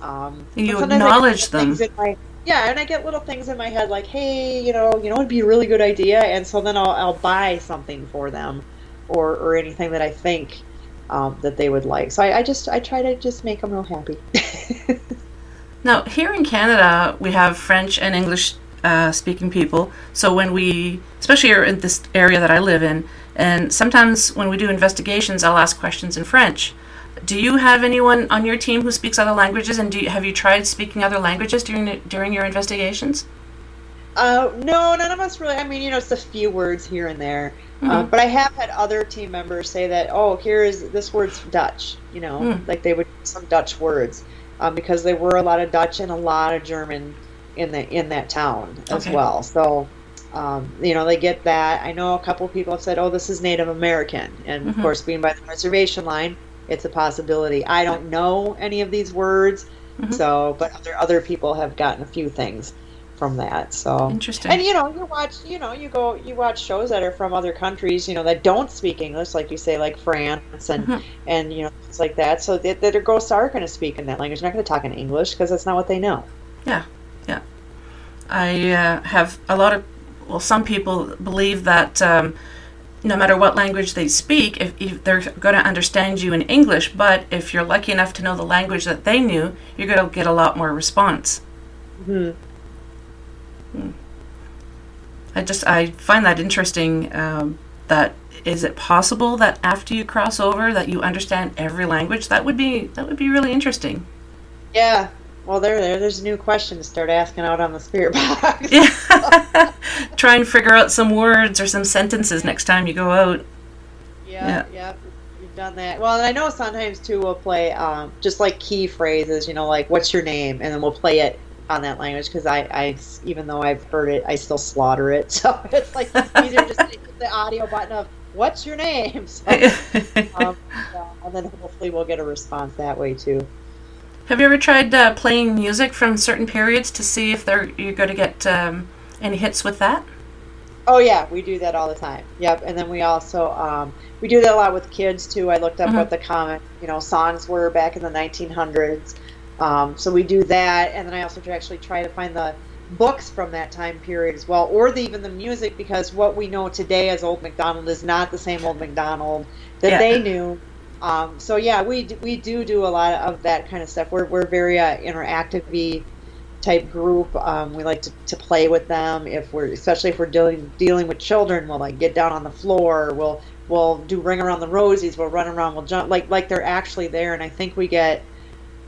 Um, You but sometimes I get acknowledge them. my- yeah, and I get little things in my head like, hey, you know, you know, it'd be a really good idea, and so then I'll I'll buy something for them, or or anything that I think um, that they would like. So I, I just I try to just make them real happy. Now, here in Canada, we have French and English uh, speaking people. So when we, especially here in this area that I live in, and sometimes when we do investigations, I'll ask questions in French. Do you have anyone on your team who speaks other languages, and do you, have you tried speaking other languages during during your investigations? Uh, no, none of us really. I mean, you know, it's a few words here and there. Uh, Mhm. but I have had other team members say that, oh, here is this word's Dutch. You know, Hmm. like they would use some Dutch words um, because there were a lot of Dutch and a lot of German in the in that town as Okay. well. So, um, you know, they get that. I know a couple people have said, oh, this is Native American, and of Mhm. course, being by the reservation line, it's a possibility. I don't know any of these words, Mhm. so but other other people have gotten a few things from that. So Interesting. and you know, you watch, you know, you go, you watch shows that are from other countries, you know, that don't speak English, like you say, like France and Mhm. and you know things like that. So that their ghosts are going to speak in that language. They're not going to talk in English because that's not what they know. I uh, have a lot of well, some people believe that um, no matter what language they speak, if, if they're going to understand you in English, but if you're lucky enough to know the language that they knew, you're going to get a lot more response. hmm I just I find that interesting. Um, that is it possible that after you cross over that you understand every language? That would be that would be really interesting. Yeah. Well, there, there, there's a new question to start asking out on the spirit box. Yeah. Try and figure out some words or some sentences next time you go out. Yeah, Yeah. yeah, You've done that. Well, and I know sometimes too we'll play um, just like key phrases, you know, like "What's your name?" and then we'll play it on that language because I, I, even though I've heard it, I still slaughter it. So it's like it's easier just to hit the audio button of "What's your name?" So, um, yeah, and then hopefully we'll get a response that way too. Have you ever tried uh, playing music from certain periods to see if they're you're going to get um, any hits with that? Oh yeah, we do that all the time. Yep, and then we also um, we do that a lot with kids too. I looked up Mhm. what the common you know songs were back in the 1900s. Um, so we do that, and then I also try- actually try to find the books from that time period as well, or the, even the music, because what we know today as Old MacDonald is not the same Old MacDonald that Yeah. they knew. Um, so yeah, we d- we do do a lot of that kind of stuff. We're we're very uh, interactive type group. Um, we like to, to play with them if we're especially if we're dealing dealing with children. We'll like get down on the floor. We'll we'll do ring around the rosies. We'll run around. We'll jump like like they're actually there. And I think we get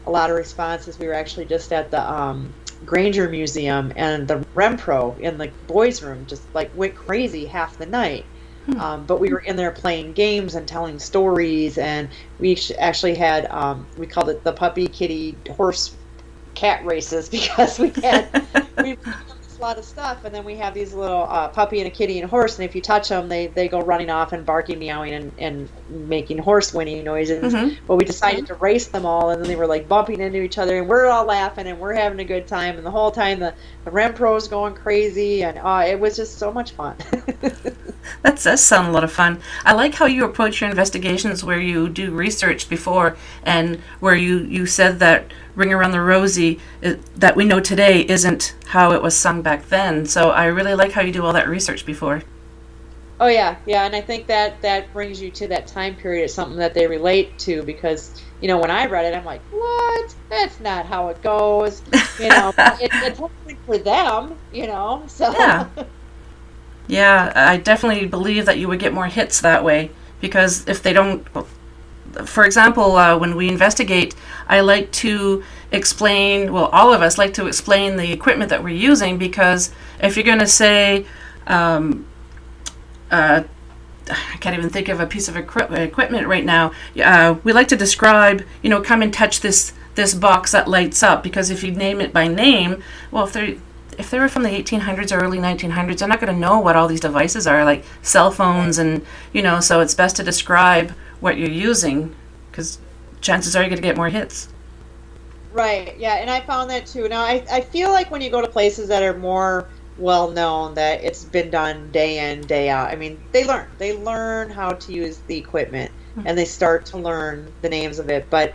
a lot of responses. We were actually just at the um, Granger Museum and the Rempro in the boys' room just like went crazy half the night. Um, but we were in there playing games and telling stories, and we actually had um, we called it the puppy kitty horse cat races because we had we this lot of stuff, and then we have these little uh, puppy and a kitty and a horse, and if you touch them, they, they go running off and barking, meowing, and, and making horse whinnying noises. Mhm. But we decided to race them all, and then they were like bumping into each other, and we're all laughing, and we're having a good time, and the whole time the the Rempro's going crazy, and uh, it was just so much fun. That does sound a lot of fun. I like how you approach your investigations where you do research before and where you, you said that Ring Around the Rosie uh, that we know today isn't how it was sung back then. So I really like how you do all that research before. Oh yeah, yeah, and I think that that brings you to that time period. It's something that they relate to because you know when I read it, I'm like, what? That's not how it goes. You know, it, it's happening for them. You know, so Yeah. Yeah, I definitely believe that you would get more hits that way because if they don't, for example, uh, when we investigate, I like to explain, well, all of us like to explain the equipment that we're using because if you're going to say, um, uh, I can't even think of a piece of equi- equipment right now. Uh, we like to describe, you know, come and touch this this box that lights up because if you name it by name, well, if they're if they were from the 1800s or early 1900s, they're not going to know what all these devices are, like cell phones, and you know. So it's best to describe what you're using because chances are you're going to get more hits. Right. Yeah, and I found that too. Now I I feel like when you go to places that are more well known that it's been done day in day out. I mean, they learn they learn how to use the equipment and they start to learn the names of it. But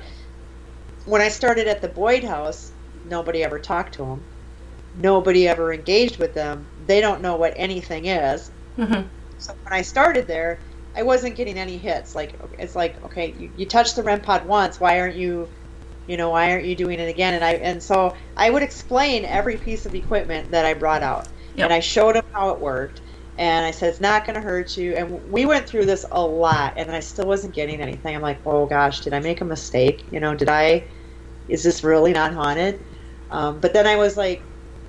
when I started at the Boyd House, nobody ever talked to them. Nobody ever engaged with them. They don't know what anything is. hmm So when I started there, I wasn't getting any hits. Like it's like okay, you, you touched the REM pod once. Why aren't you, you know, why aren't you doing it again? And I and so I would explain every piece of equipment that I brought out, Yep. and I showed them how it worked. And I said it's not going to hurt you. And we went through this a lot, and I still wasn't getting anything. I'm like, oh gosh, did I make a mistake? You know, did I? Is this really not haunted? Um, but then I was like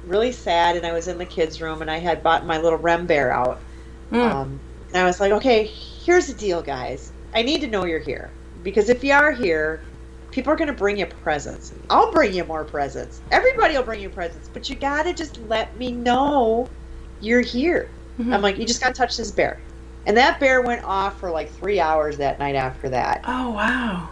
really sad, and I was in the kids' room, and I had bought my little REM bear out. Mm. Um, and I was like, okay, here's the deal, guys. I need to know you're here because if you are here, people are going to bring you presents. I'll bring you more presents. Everybody will bring you presents, but you got to just let me know you're here. Mhm. I'm like, you just got to touch this bear. And that bear went off for like three hours that night after that. Oh wow.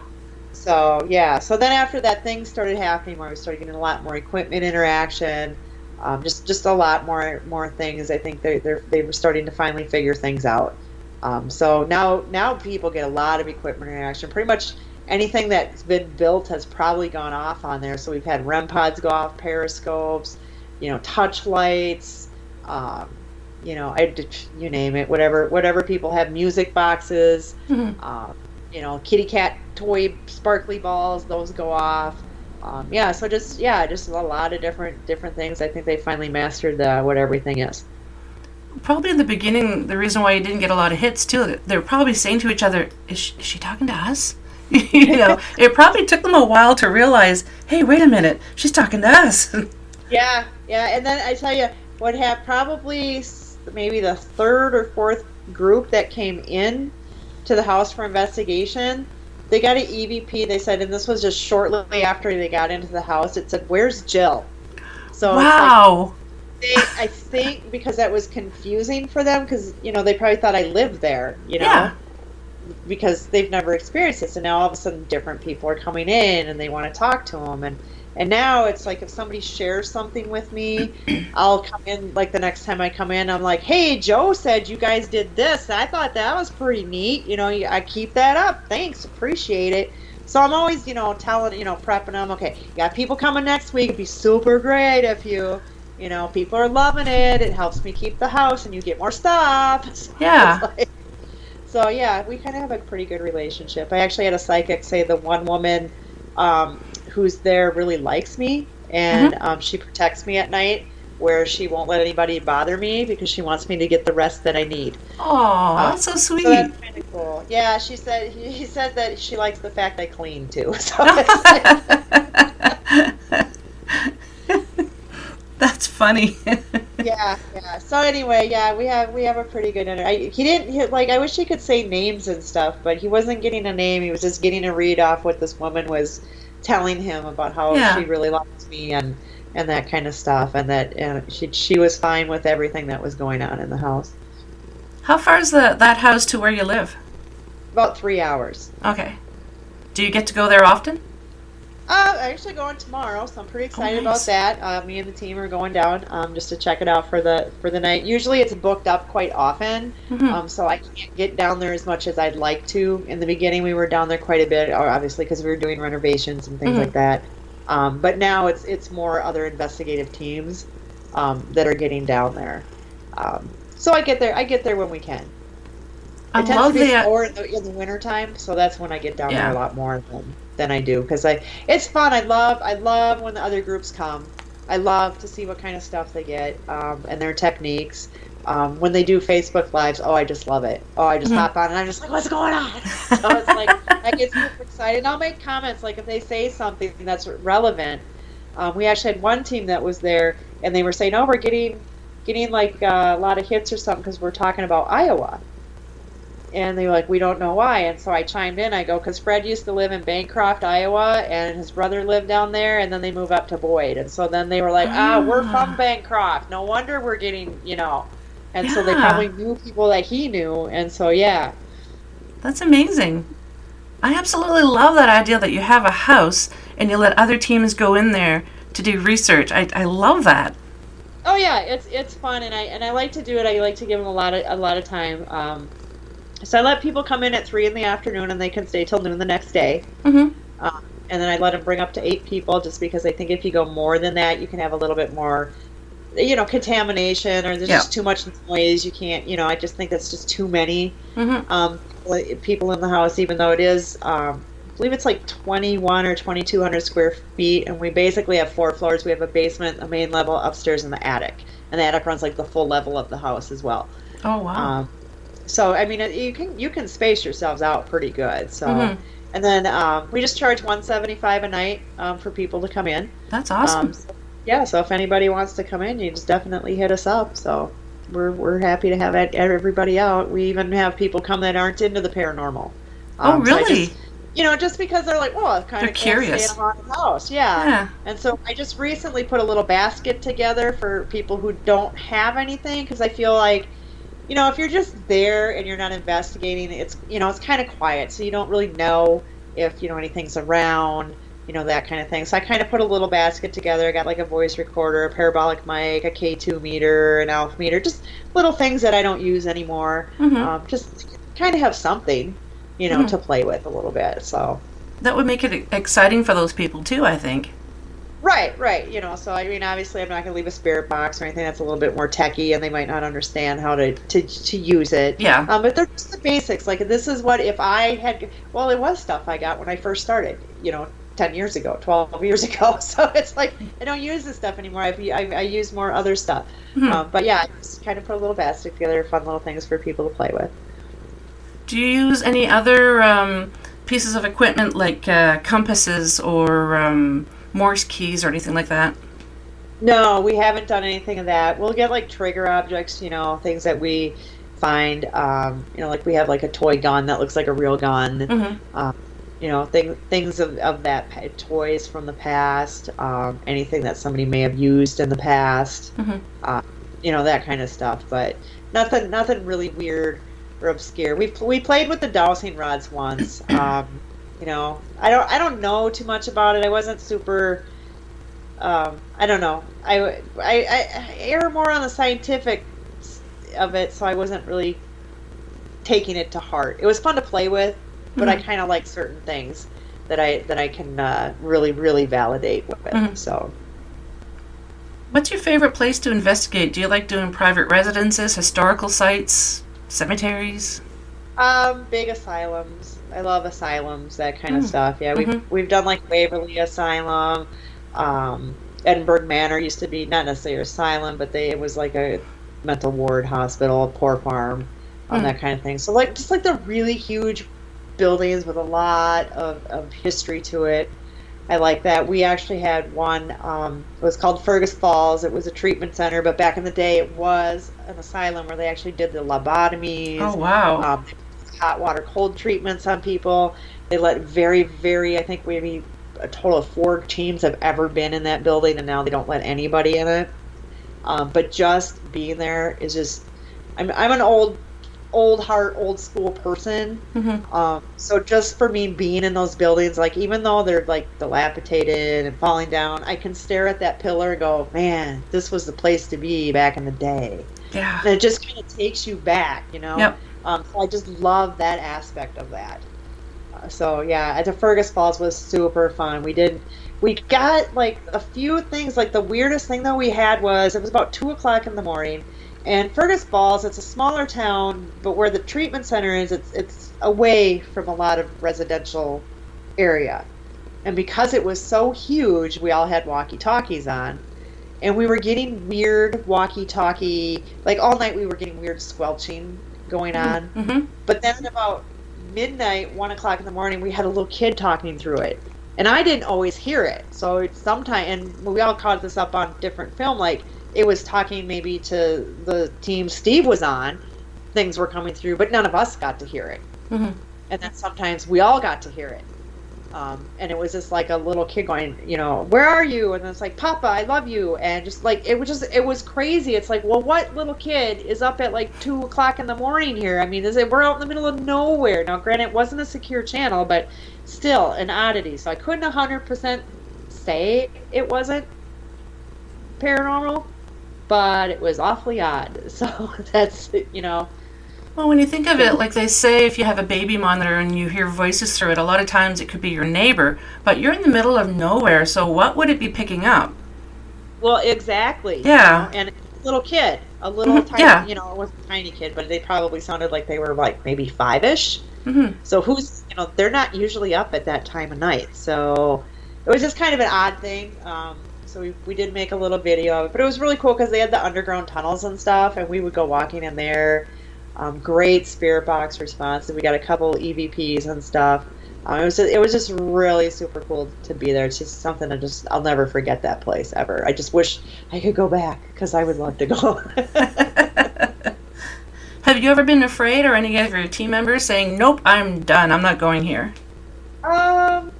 So yeah, so then after that, things started happening where we started getting a lot more equipment interaction, um, just just a lot more more things. I think they they they were starting to finally figure things out. Um, so now now people get a lot of equipment interaction. Pretty much anything that's been built has probably gone off on there. So we've had REM pods go off, periscopes, you know, touch lights. Um, you know, I you name it, whatever, whatever people have, music boxes, Mhm. um, you know, kitty cat toy sparkly balls, those go off. Um, yeah, so just yeah, just a lot of different different things. I think they finally mastered the, what everything is. Probably in the beginning, the reason why you didn't get a lot of hits too, they were probably saying to each other, "Is she, is she talking to us?" you know, it probably took them a while to realize, "Hey, wait a minute, she's talking to us." Yeah, yeah, and then I tell you what have probably maybe the third or fourth group that came in to the house for investigation. They got an EVP. They said, and this was just shortly after they got into the house. It said, "Where's Jill?" So wow. They, I think because that was confusing for them because you know they probably thought I lived there. You know. Yeah. Because they've never experienced this, and now all of a sudden different people are coming in and they want to talk to them, and and now it's like if somebody shares something with me, I'll come in like the next time I come in, I'm like, hey, Joe said you guys did this. I thought that was pretty neat. You know, I keep that up. Thanks, appreciate it. So I'm always, you know, telling, you know, prepping them. Okay, you got people coming next week. It'd be super great if you, you know, people are loving it. It helps me keep the house, and you get more stuff. So Yeah. like- so yeah, we kind of have a pretty good relationship. I actually had a psychic say the one woman um, who's there really likes me, and um, she protects me at night. Where she won't let anybody bother me because she wants me to get the rest that I need. Oh, that's so sweet. So that's kind of cool. Yeah, she said he, he said that she likes the fact I clean too. So that's funny. yeah, yeah. So anyway, yeah, we have we have a pretty good. Inter- I, he didn't he, like. I wish he could say names and stuff, but he wasn't getting a name. He was just getting a read off what this woman was telling him about how Yeah. she really likes me and and that kind of stuff, and that and she she was fine with everything that was going on in the house. How far is the that house to where you live? About three hours. Okay. Do you get to go there often? Uh, I'm actually going tomorrow, so I'm pretty excited nice. about that. Uh, me and the team are going down um, just to check it out for the for the night. Usually, it's booked up quite often, Mhm. um, so I can't get down there as much as I'd like to. In the beginning, we were down there quite a bit, obviously because we were doing renovations and things Mhm. like that. Um, but now it's it's more other investigative teams um, that are getting down there. Um, so I get there. I get there when we can. I It tends love to be uh, slower in the, in the wintertime, so that's when I get down Yeah. there a lot more than, than I do because I it's fun. I love I love when the other groups come. I love to see what kind of stuff they get um, and their techniques. Um, when they do Facebook lives, oh, I just love it. Oh, I just Mhm. hop on and I'm just like, what's going on? So it's like I get super excited. And I'll make comments like if they say something that's relevant. Um, we actually had one team that was there and they were saying, oh, we're getting getting like uh, a lot of hits or something because we're talking about Iowa and they were like, we don't know why. And so I chimed in. I go, because Fred used to live in Bancroft, Iowa, and his brother lived down there, and then they moved up to Boyd. And so then they were like, ah, we're Ah. from Bancroft. No wonder we're getting, you know. And so they probably knew people that he knew. And so, yeah. That's amazing. I absolutely love that idea that you have a house and you let other teams go in there to do research. I, I love that. Oh yeah, it's it's fun, and I and I like to do it. I like to give them a lot of a lot of time. Um, so I let people come in at three in the afternoon, and they can stay till noon the next day. hmm Um, and then I let them bring up to eight people, just because I think if you go more than that, you can have a little bit more, you know, contamination or there's Yeah. just too much noise. You can't, you know, I just think that's just too many hmm um, people in the house, even though it is, um, I believe it's like 21 or 2200 square feet, and we basically have four floors. We have a basement, a main level, upstairs, and the attic. And the attic runs like the full level of the house as well. Oh, wow. Um, so I mean, you can you can space yourselves out pretty good. So, Mhm. and then um, we just charge 175 a night um, for people to come in. That's awesome. Um, so- yeah, so if anybody wants to come in, you just definitely hit us up. So we're, we're happy to have everybody out. We even have people come that aren't into the paranormal. oh, Um, so really? just- you know, just because they're like, well, it's kind They're of curious. stay in a house. Yeah. yeah. And so I just recently put a little basket together for people who don't have anything because I feel like, you know, if you're just there and you're not investigating, it's you know it's kind of quiet, so you don't really know if you know anything's around, you know that kind of thing. So I kind of put a little basket together. I got like a voice recorder, a parabolic mic, a K2 meter, an alpha meter, just little things that I don't use anymore. hmm Um, just kind of have something, you know, Mhm. to play with a little bit. So. That would make it exciting for those people, too, I think. Right, right. You know, so I mean, obviously, I'm not going to leave a spirit box or anything that's a little bit more techy, and they might not understand how to to, to use it. Yeah. Um, but they're just the basics. Like this is what if I had. Well, it was stuff I got when I first started. You know, ten years ago, twelve years ago. So it's like I don't use this stuff anymore. I I, I use more other stuff. Mhm. Um, but yeah, I just kind of put a little basket together, fun little things for people to play with. Do you use any other um, pieces of equipment like uh, compasses or um, Morse keys or anything like that? No, we haven't done anything of that. We'll get like trigger objects, you know, things that we find. Um, you know, like we have like a toy gun that looks like a real gun. Mm-hmm. Um, you know, thing, things of, of that toys from the past. Um, anything that somebody may have used in the past. Mhm. Uh, you know, that kind of stuff. But nothing, nothing really weird or obscure. We we played with the dowsing rods once. Um, you know, I don't I don't know too much about it. I wasn't super um, I don't know. I, I, I, I err more on the scientific of it, so I wasn't really taking it to heart. It was fun to play with, but I Mhm. kind of like certain things that I that I can uh, really really validate with. Mhm. So What's your favorite place to investigate? Do you like doing private residences, historical sites, cemeteries? Um, big asylums. I love asylums, that kind of Mm. stuff. Yeah, we've Mhm. we've done like Waverly Asylum, um, Edinburgh Manor used to be not necessarily an asylum, but they it was like a mental ward hospital, a poor farm, um, Mm. that kind of thing. So like just like the really huge buildings with a lot of, of history to it. I like that. We actually had one. Um, it was called Fergus Falls. It was a treatment center, but back in the day, it was an asylum where they actually did the lobotomies Oh wow! um, hot water cold treatments on people. They let very, very, I think maybe a total of four teams have ever been in that building, and now they don't let anybody in it. Um, but just being there is just, I'm, I'm an old, old heart, old school person. Mhm. Um, so just for me being in those buildings, like even though they're like dilapidated and falling down, I can stare at that pillar and go, man, this was the place to be back in the day yeah. and it just kind of takes you back, you know. Yep. Um, so I just love that aspect of that. Uh, so yeah, the Fergus Falls was super fun. We did, we got like a few things. Like the weirdest thing that we had was it was about two o'clock in the morning, and Fergus Falls. It's a smaller town, but where the treatment center is, it's it's away from a lot of residential area. And because it was so huge, we all had walkie talkies on and we were getting weird walkie-talkie like all night we were getting weird squelching going on. Mm-hmm. but then about midnight one o'clock in the morning we had a little kid talking through it. And i didn't always hear it. So it's sometime and we all caught this up on different film like it was talking maybe to the team steve was on things were coming through but none of us got to hear it. Mhm. and then sometimes we all got to hear it um, and it was just like a little kid going, you know, where are you? And it's like, Papa, I love you, and just like it was just it was crazy. It's like, well, what little kid is up at like two o'clock in the morning here? I mean, is it we're out in the middle of nowhere now? Granted, it wasn't a secure channel, but still an oddity. So I couldn't hundred percent say it wasn't paranormal, but it was awfully odd. So that's you know, Well, when you think of it, like they say, if you have a baby monitor and you hear voices through it, a lot of times it could be your neighbor, but you're in the middle of nowhere, so what would it be picking up? well, exactly. Yeah. and a little kid, a little Mhm, tiny, yeah. you know, it wasn't a tiny kid, but they probably sounded like they were like maybe five ish. hmm So who's, you know, they're not usually up at that time of night. So it was just kind of an odd thing. Um, so we, we did make a little video of it, but it was really cool because they had the underground tunnels and stuff, and we would go walking in there. Um, great spirit box response, we got a couple EVPs and stuff. Um, it was just, it was just really super cool to be there. It's just something I just I'll never forget that place ever. I just wish I could go back because I would love to go. Have you ever been afraid, or any of your team members saying, "Nope, I'm done. I'm not going here"? Um,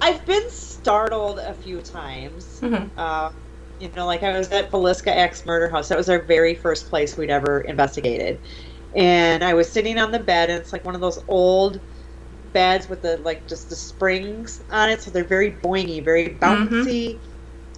I've been startled a few times. hmm Uh, you know, like I was at Villisca Axe Murder House. That was our very first place we'd ever investigated. And I was sitting on the bed, and it's like one of those old beds with the like just the springs on it, so they're very boingy, very mm-hmm. bouncy.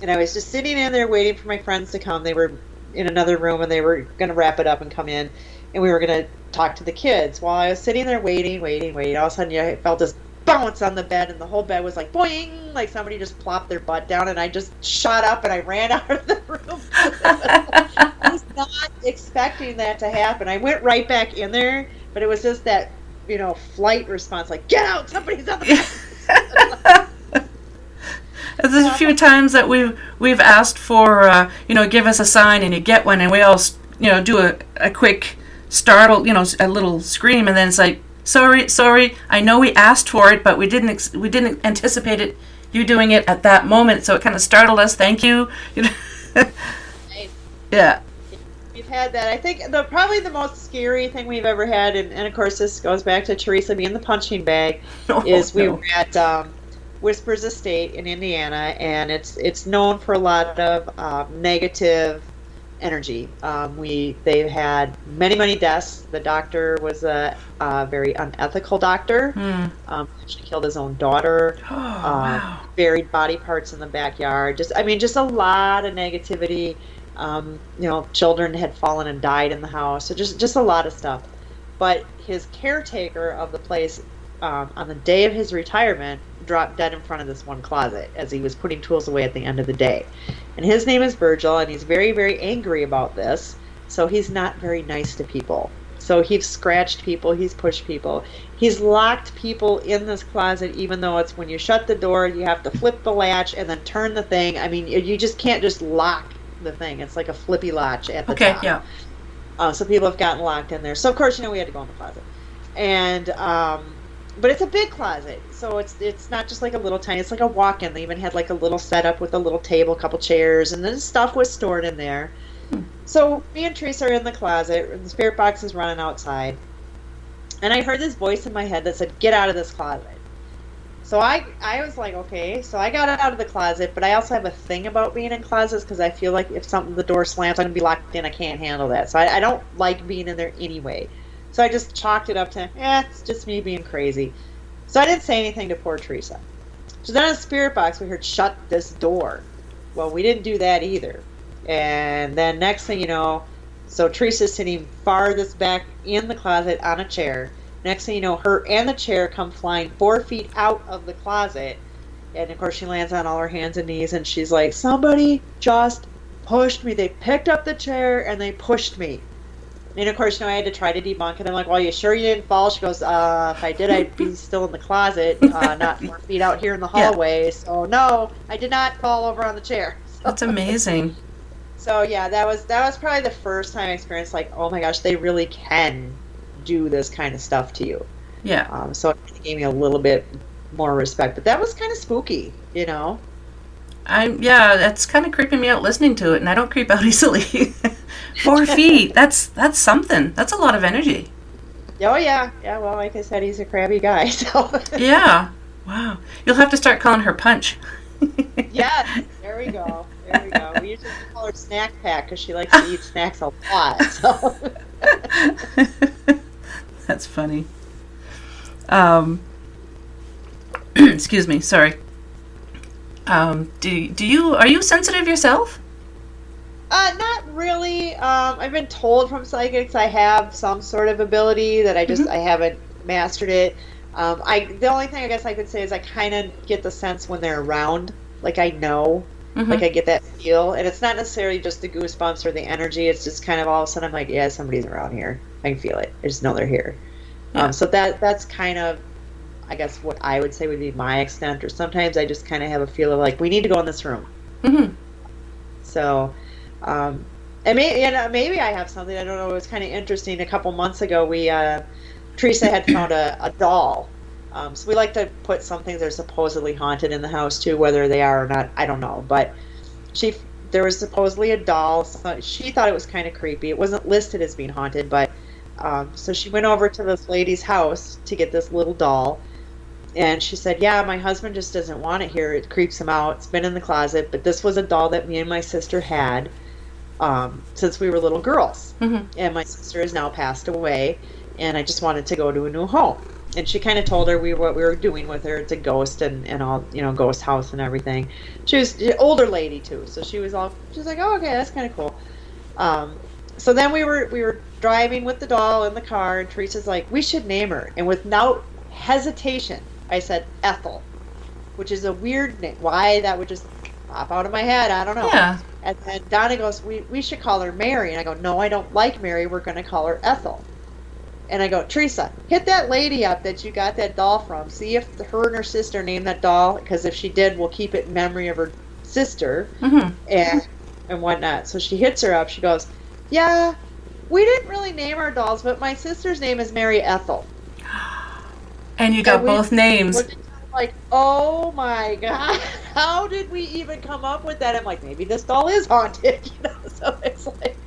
And I was just sitting in there waiting for my friends to come. They were in another room, and they were going to wrap it up and come in, and we were going to talk to the kids. While I was sitting there waiting, waiting, waiting, all of a sudden, I felt this bounce on the bed, and the whole bed was like boing, like somebody just plopped their butt down, and I just shot up and I ran out of the room. I was not expecting that to happen. I went right back in there, but it was just that you know flight response, like get out, somebody's on the bed. There's a few times that we've we've asked for uh, you know give us a sign and you get one and we all you know do a, a quick startle you know a little scream and then it's like sorry sorry I know we asked for it but we didn't ex- we didn't anticipate it you doing it at that moment so it kind of startled us thank you you know yeah We've had that. I think the probably the most scary thing we've ever had, and, and of course this goes back to Teresa being the punching bag, Oh, is we no. were at um, Whispers Estate in Indiana, and it's it's known for a lot of um, negative energy. Um, we they've had many many deaths. The doctor was a, a very unethical doctor. Hmm. Um, actually killed his own daughter. oh, uh, wow buried body parts in the backyard. Just, I mean, just a lot of negativity. Um, you know, children had fallen and died in the house. So just, just a lot of stuff. But his caretaker of the place, um, on the day of his retirement, dropped dead in front of this one closet as he was putting tools away at the end of the day. And his name is Virgil, and he's very, very angry about this. So he's not very nice to people. So he's scratched people, he's pushed people. He's locked people in this closet, even though it's when you shut the door, you have to flip the latch and then turn the thing. I mean, you just can't just lock the thing. It's like a flippy latch at the okay top. yeah Uh, so people have gotten locked in there. So of course, you know, we had to go in the closet, and um, but it's a big closet, so it's it's not just like a little tiny. It's like a walk-in. They even had like a little setup with a little table, a couple chairs, and then stuff was stored in there. So me and Teresa are in the closet, and the spirit box is running outside, and I heard this voice in my head that said, "Get out of this closet." So I I was like, okay. So I got out of the closet, but I also have a thing about being in closets because I feel like if something the door slams, I'm gonna be locked in. I can't handle that. So I, I don't like being in there anyway. So I just chalked it up to, eh, it's just me being crazy. So I didn't say anything to poor Teresa. So then in the spirit box, we heard shut this door. Well, we didn't do that either. And then next thing you know, so Teresa's sitting farthest back in the closet on a chair. Next thing you know, her and the chair come flying four feet out of the closet. And of course, she lands on all her hands and knees and she's like, Somebody just pushed me. They picked up the chair and they pushed me. And of course, you know, I had to try to debunk it. I'm like, Well, you sure you didn't fall? She goes, uh, If I did, I'd be still in the closet, uh, not four feet out here in the Yeah. hallway. So, no, I did not fall over on the chair. that's amazing So yeah, that was that was probably the first time I experienced like, oh my gosh, they really can do this kind of stuff to you. yeah Um, so it gave me a little bit more respect, but that was kind of spooky, you know. I'm yeah, that's kind of creeping me out listening to it, and I don't creep out easily. Four feet. That's that's something. That's a lot of energy. Oh yeah, yeah. Well, like I said, he's a crabby guy. So Yeah. Wow. You'll have to start calling her Punch. yeah, there we go. There we go. We usually call her Snack Pack because she likes to eat snacks a lot. So That's funny. Um, excuse me. Sorry. Um, do do you are you sensitive yourself? Uh, not really. Um, I've been told from psychics I have some sort of ability that I just I haven't mastered it. Um, I the only thing I guess I could say is I kind of get the sense when they're around, like I know, Mhm. like I get that feel, and it's not necessarily just the goosebumps or the energy. It's just kind of all of a sudden I'm like, yeah, somebody's around here. I can feel it. I just know they're here. Yeah. Um, so that that's kind of, I guess what I would say would be my extent. Or sometimes I just kind of have a feel of like we need to go in this room. Mhm. So, um, and maybe, maybe I have something. I don't know. It was kind of interesting. A couple months ago, we uh, Teresa had found a, a doll. Um, so we like to put some things that are supposedly haunted in the house too, whether they are or not. I don't know, but she there was supposedly a doll. So she thought it was kind of creepy. It wasn't listed as being haunted, but um, so she went over to this lady's house to get this little doll. And she said, Yeah, my husband just doesn't want it here. It creeps him out. It's been in the closet. But this was a doll that me and my sister had um, since we were little girls. Mhm. And my sister has now passed away. And I just wanted to go to a new home. And she kind of told her we what we were doing with her. It's a ghost and, and all, you know, ghost house and everything. She was an older lady too. So she was all, she was like, Oh, okay, that's kind of cool. Um, so then we were we were driving with the doll in the car, and Teresa's like, "We should name her." And without hesitation, I said Ethel, which is a weird name. Why that would just pop out of my head, I don't know. Yeah. And then Donna goes, we, we should call her Mary. And I go, no, I don't like Mary. We're going to call her Ethel. And I go, Teresa, hit that lady up that you got that doll from. See if her and her sister named that doll. Because if she did, we'll keep it in memory of her sister Mm-hmm. and and whatnot. So she hits her up. She goes, yeah, we didn't really name our dolls, but my sister's name is Mary Ethel. And you got And both names. We're just kind of like, oh my god, how did we even come up with that? I'm like, maybe this doll is haunted, you know. So it's like,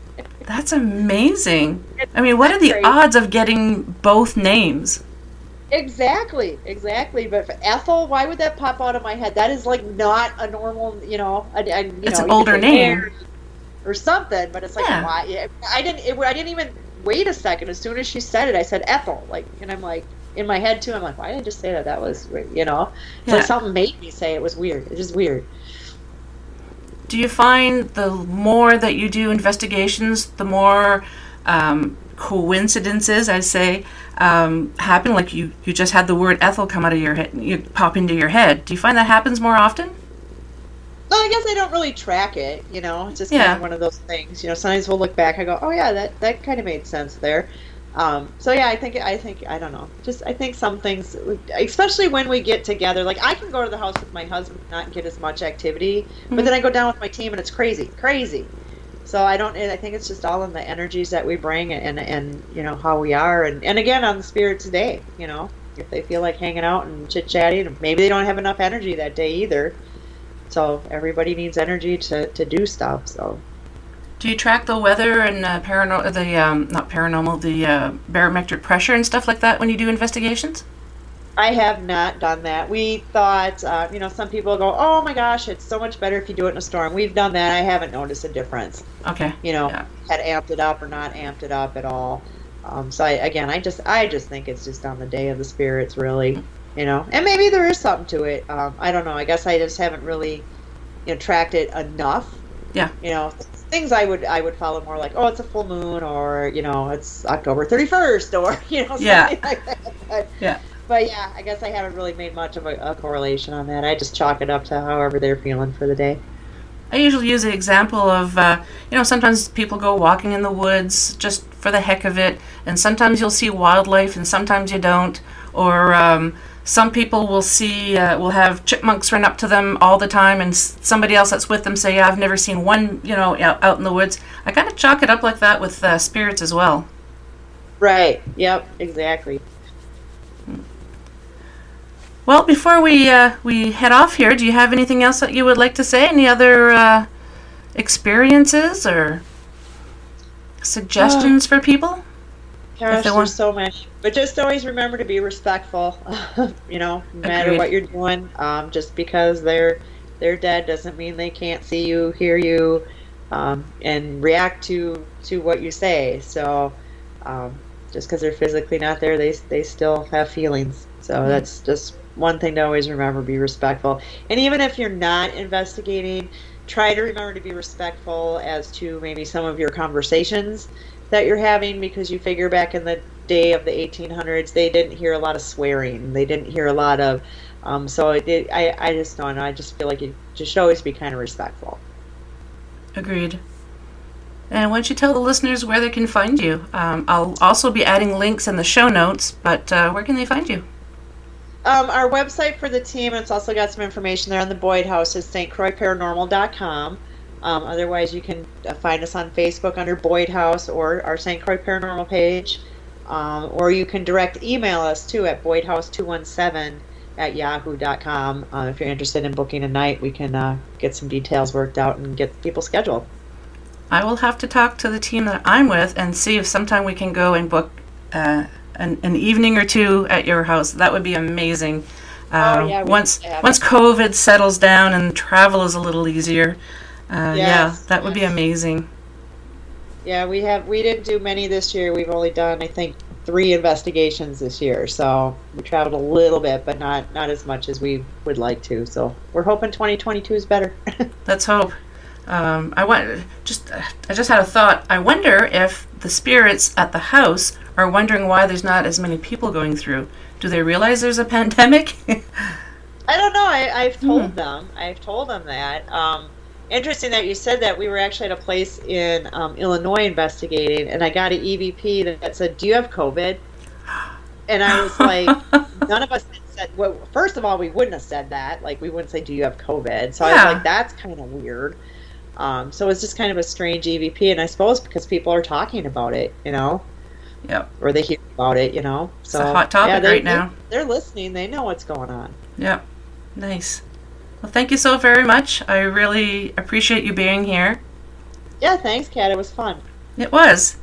That's amazing. I mean, what are the odds of getting both names? exactly, exactly. But for Ethel, why would that pop out of my head? That is like not a normal, you know. I, I, you It's know, an older name. Or something. But it's like, Yeah. why? I didn't. It, I didn't even wait a second. As soon as she said it, I said Ethel. Like, and I'm like. In my head too, I'm like, why did I just say that? That was, you know, Yeah. like something made me say it was weird. It's just weird. Do you find the more that you do investigations, the more um, coincidences, I say, um, happen? Like you, you just had the word Ethel come out of your head, you pop into your head. Do you find that happens more often? Well, I guess I don't really track it. You know, it's just Yeah. kind of one of those things. You know, sometimes we'll look back. I go, oh yeah, that that kind of made sense there. Um, so yeah, I think I think I don't know. Just I think some things, especially when we get together. Like I can go to the house with my husband, and not get as much activity, but then I go down with my team, and it's crazy, crazy. So I don't. I think it's just all in the energies that we bring, and and you know how we are, and and again on the spirits day. You know, if they feel like hanging out and chit chatting, maybe they don't have enough energy that day either. So everybody needs energy to, to do stuff. So Do you track the weather and uh, paranormal, the um, not paranormal, the uh, barometric pressure and stuff like that when you do investigations? I have not done that. We thought, uh, you know, some people go, "Oh my gosh, it's so much better if you do it in a storm." We've done that. I haven't noticed a difference. Okay. You know, Yeah. had amped it up or not amped it up at all. Um, so I, again, I just I just think it's just on the day of the spirits, really. You know, and maybe there is something to it. Um, I don't know. I guess I just haven't really, you know, tracked it enough. Yeah. You know, things I would I would follow more like, oh, it's a full moon, or you know, it's October thirty first, or you know, something Yeah. like that. But, Yeah. But yeah, I guess I haven't really made much of a, a correlation on that. I just chalk it up to however they're feeling for the day. I usually use the example of, uh, you know, sometimes people go walking in the woods just for the heck of it, and sometimes you'll see wildlife and sometimes you don't. Or um, some people will see, uh, will have chipmunks run up to them all the time, and s- somebody else that's with them say, yeah, I've never seen one, you know, out, out in the woods. I kind of chalk it up like that with uh, spirits as well. Right. Yep. Exactly. Well, before we uh, we head off here, do you have anything else that you would like to say? Any other uh, experiences or suggestions for people? Gosh, they there's so many. But just always remember to be respectful. you know, no matter Agreed. what you're doing. Um, just because they're they're dead doesn't mean they can't see you, hear you, um, and react to to what you say. So, um, just because they're physically not there, they they still have feelings. So that's just one thing to always remember: be respectful. And even if you're not investigating, try to remember to be respectful as to maybe some of your conversations that you're having because you figure back in the day of the 1800s they didn't hear a lot of swearing they didn't hear a lot of um, so it, it, I, I just don't know i just feel like you just should always be kind of respectful Agreed. And why don't you tell the listeners where they can find you? Um, I'll also be adding links in the show notes, but uh, where can they find you? um, our website for the team it's also got some information there on the boyd house is stcroixparanormal.com um, otherwise you can uh, find us on facebook under boyd house or our st croix paranormal page um, or you can direct email us too at boydhouse217 at yahoo.com uh, if you're interested in booking a night we can uh, get some details worked out and get people scheduled I will have to talk to the team that I'm with and see if sometime we can go and book uh, an, an evening or two at your house. That would be amazing. Oh, yeah, once once. COVID settles down and travel is a little easier, uh, yeah, that would be amazing. Yeah, we have. We didn't do many this year. We've only done, I think, three investigations this year. So we traveled a little bit, but not not as much as we would like to. So we're hoping 2022 is better. Let's hope. Um, I want just I just had a thought. I wonder if the spirits at the house are wondering why there's not as many people going through. Do they realize there's a pandemic? I don't know. I, I've told them. I've told them that. Um, interesting that you said that. We were actually at a place in um, Illinois investigating, and I got an EVP that, that said, "Do you have COVID?" And I was like, none of us said. Well, first of all, we wouldn't have said that. Like, we wouldn't say, "Do you have COVID?" So I was like, that's kind of weird. Um, so it's just kind of a strange EVP, and I suppose because people are talking about it, you know, yep. or they hear about it, you know. So a hot topic they, right now. They, they're listening. They know what's going on. Yep. Nice. Well, thank you so very much. I really appreciate you being here. Yeah, thanks, Kat. It was fun. It was.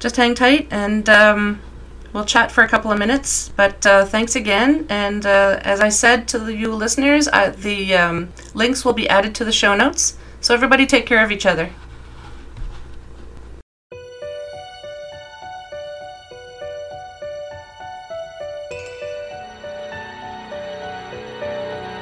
Just hang tight and um, we'll chat for a couple of minutes. But uh, thanks again. And uh, as I said to you listeners, I, the um, links will be added to the show notes. So everybody take care of each other.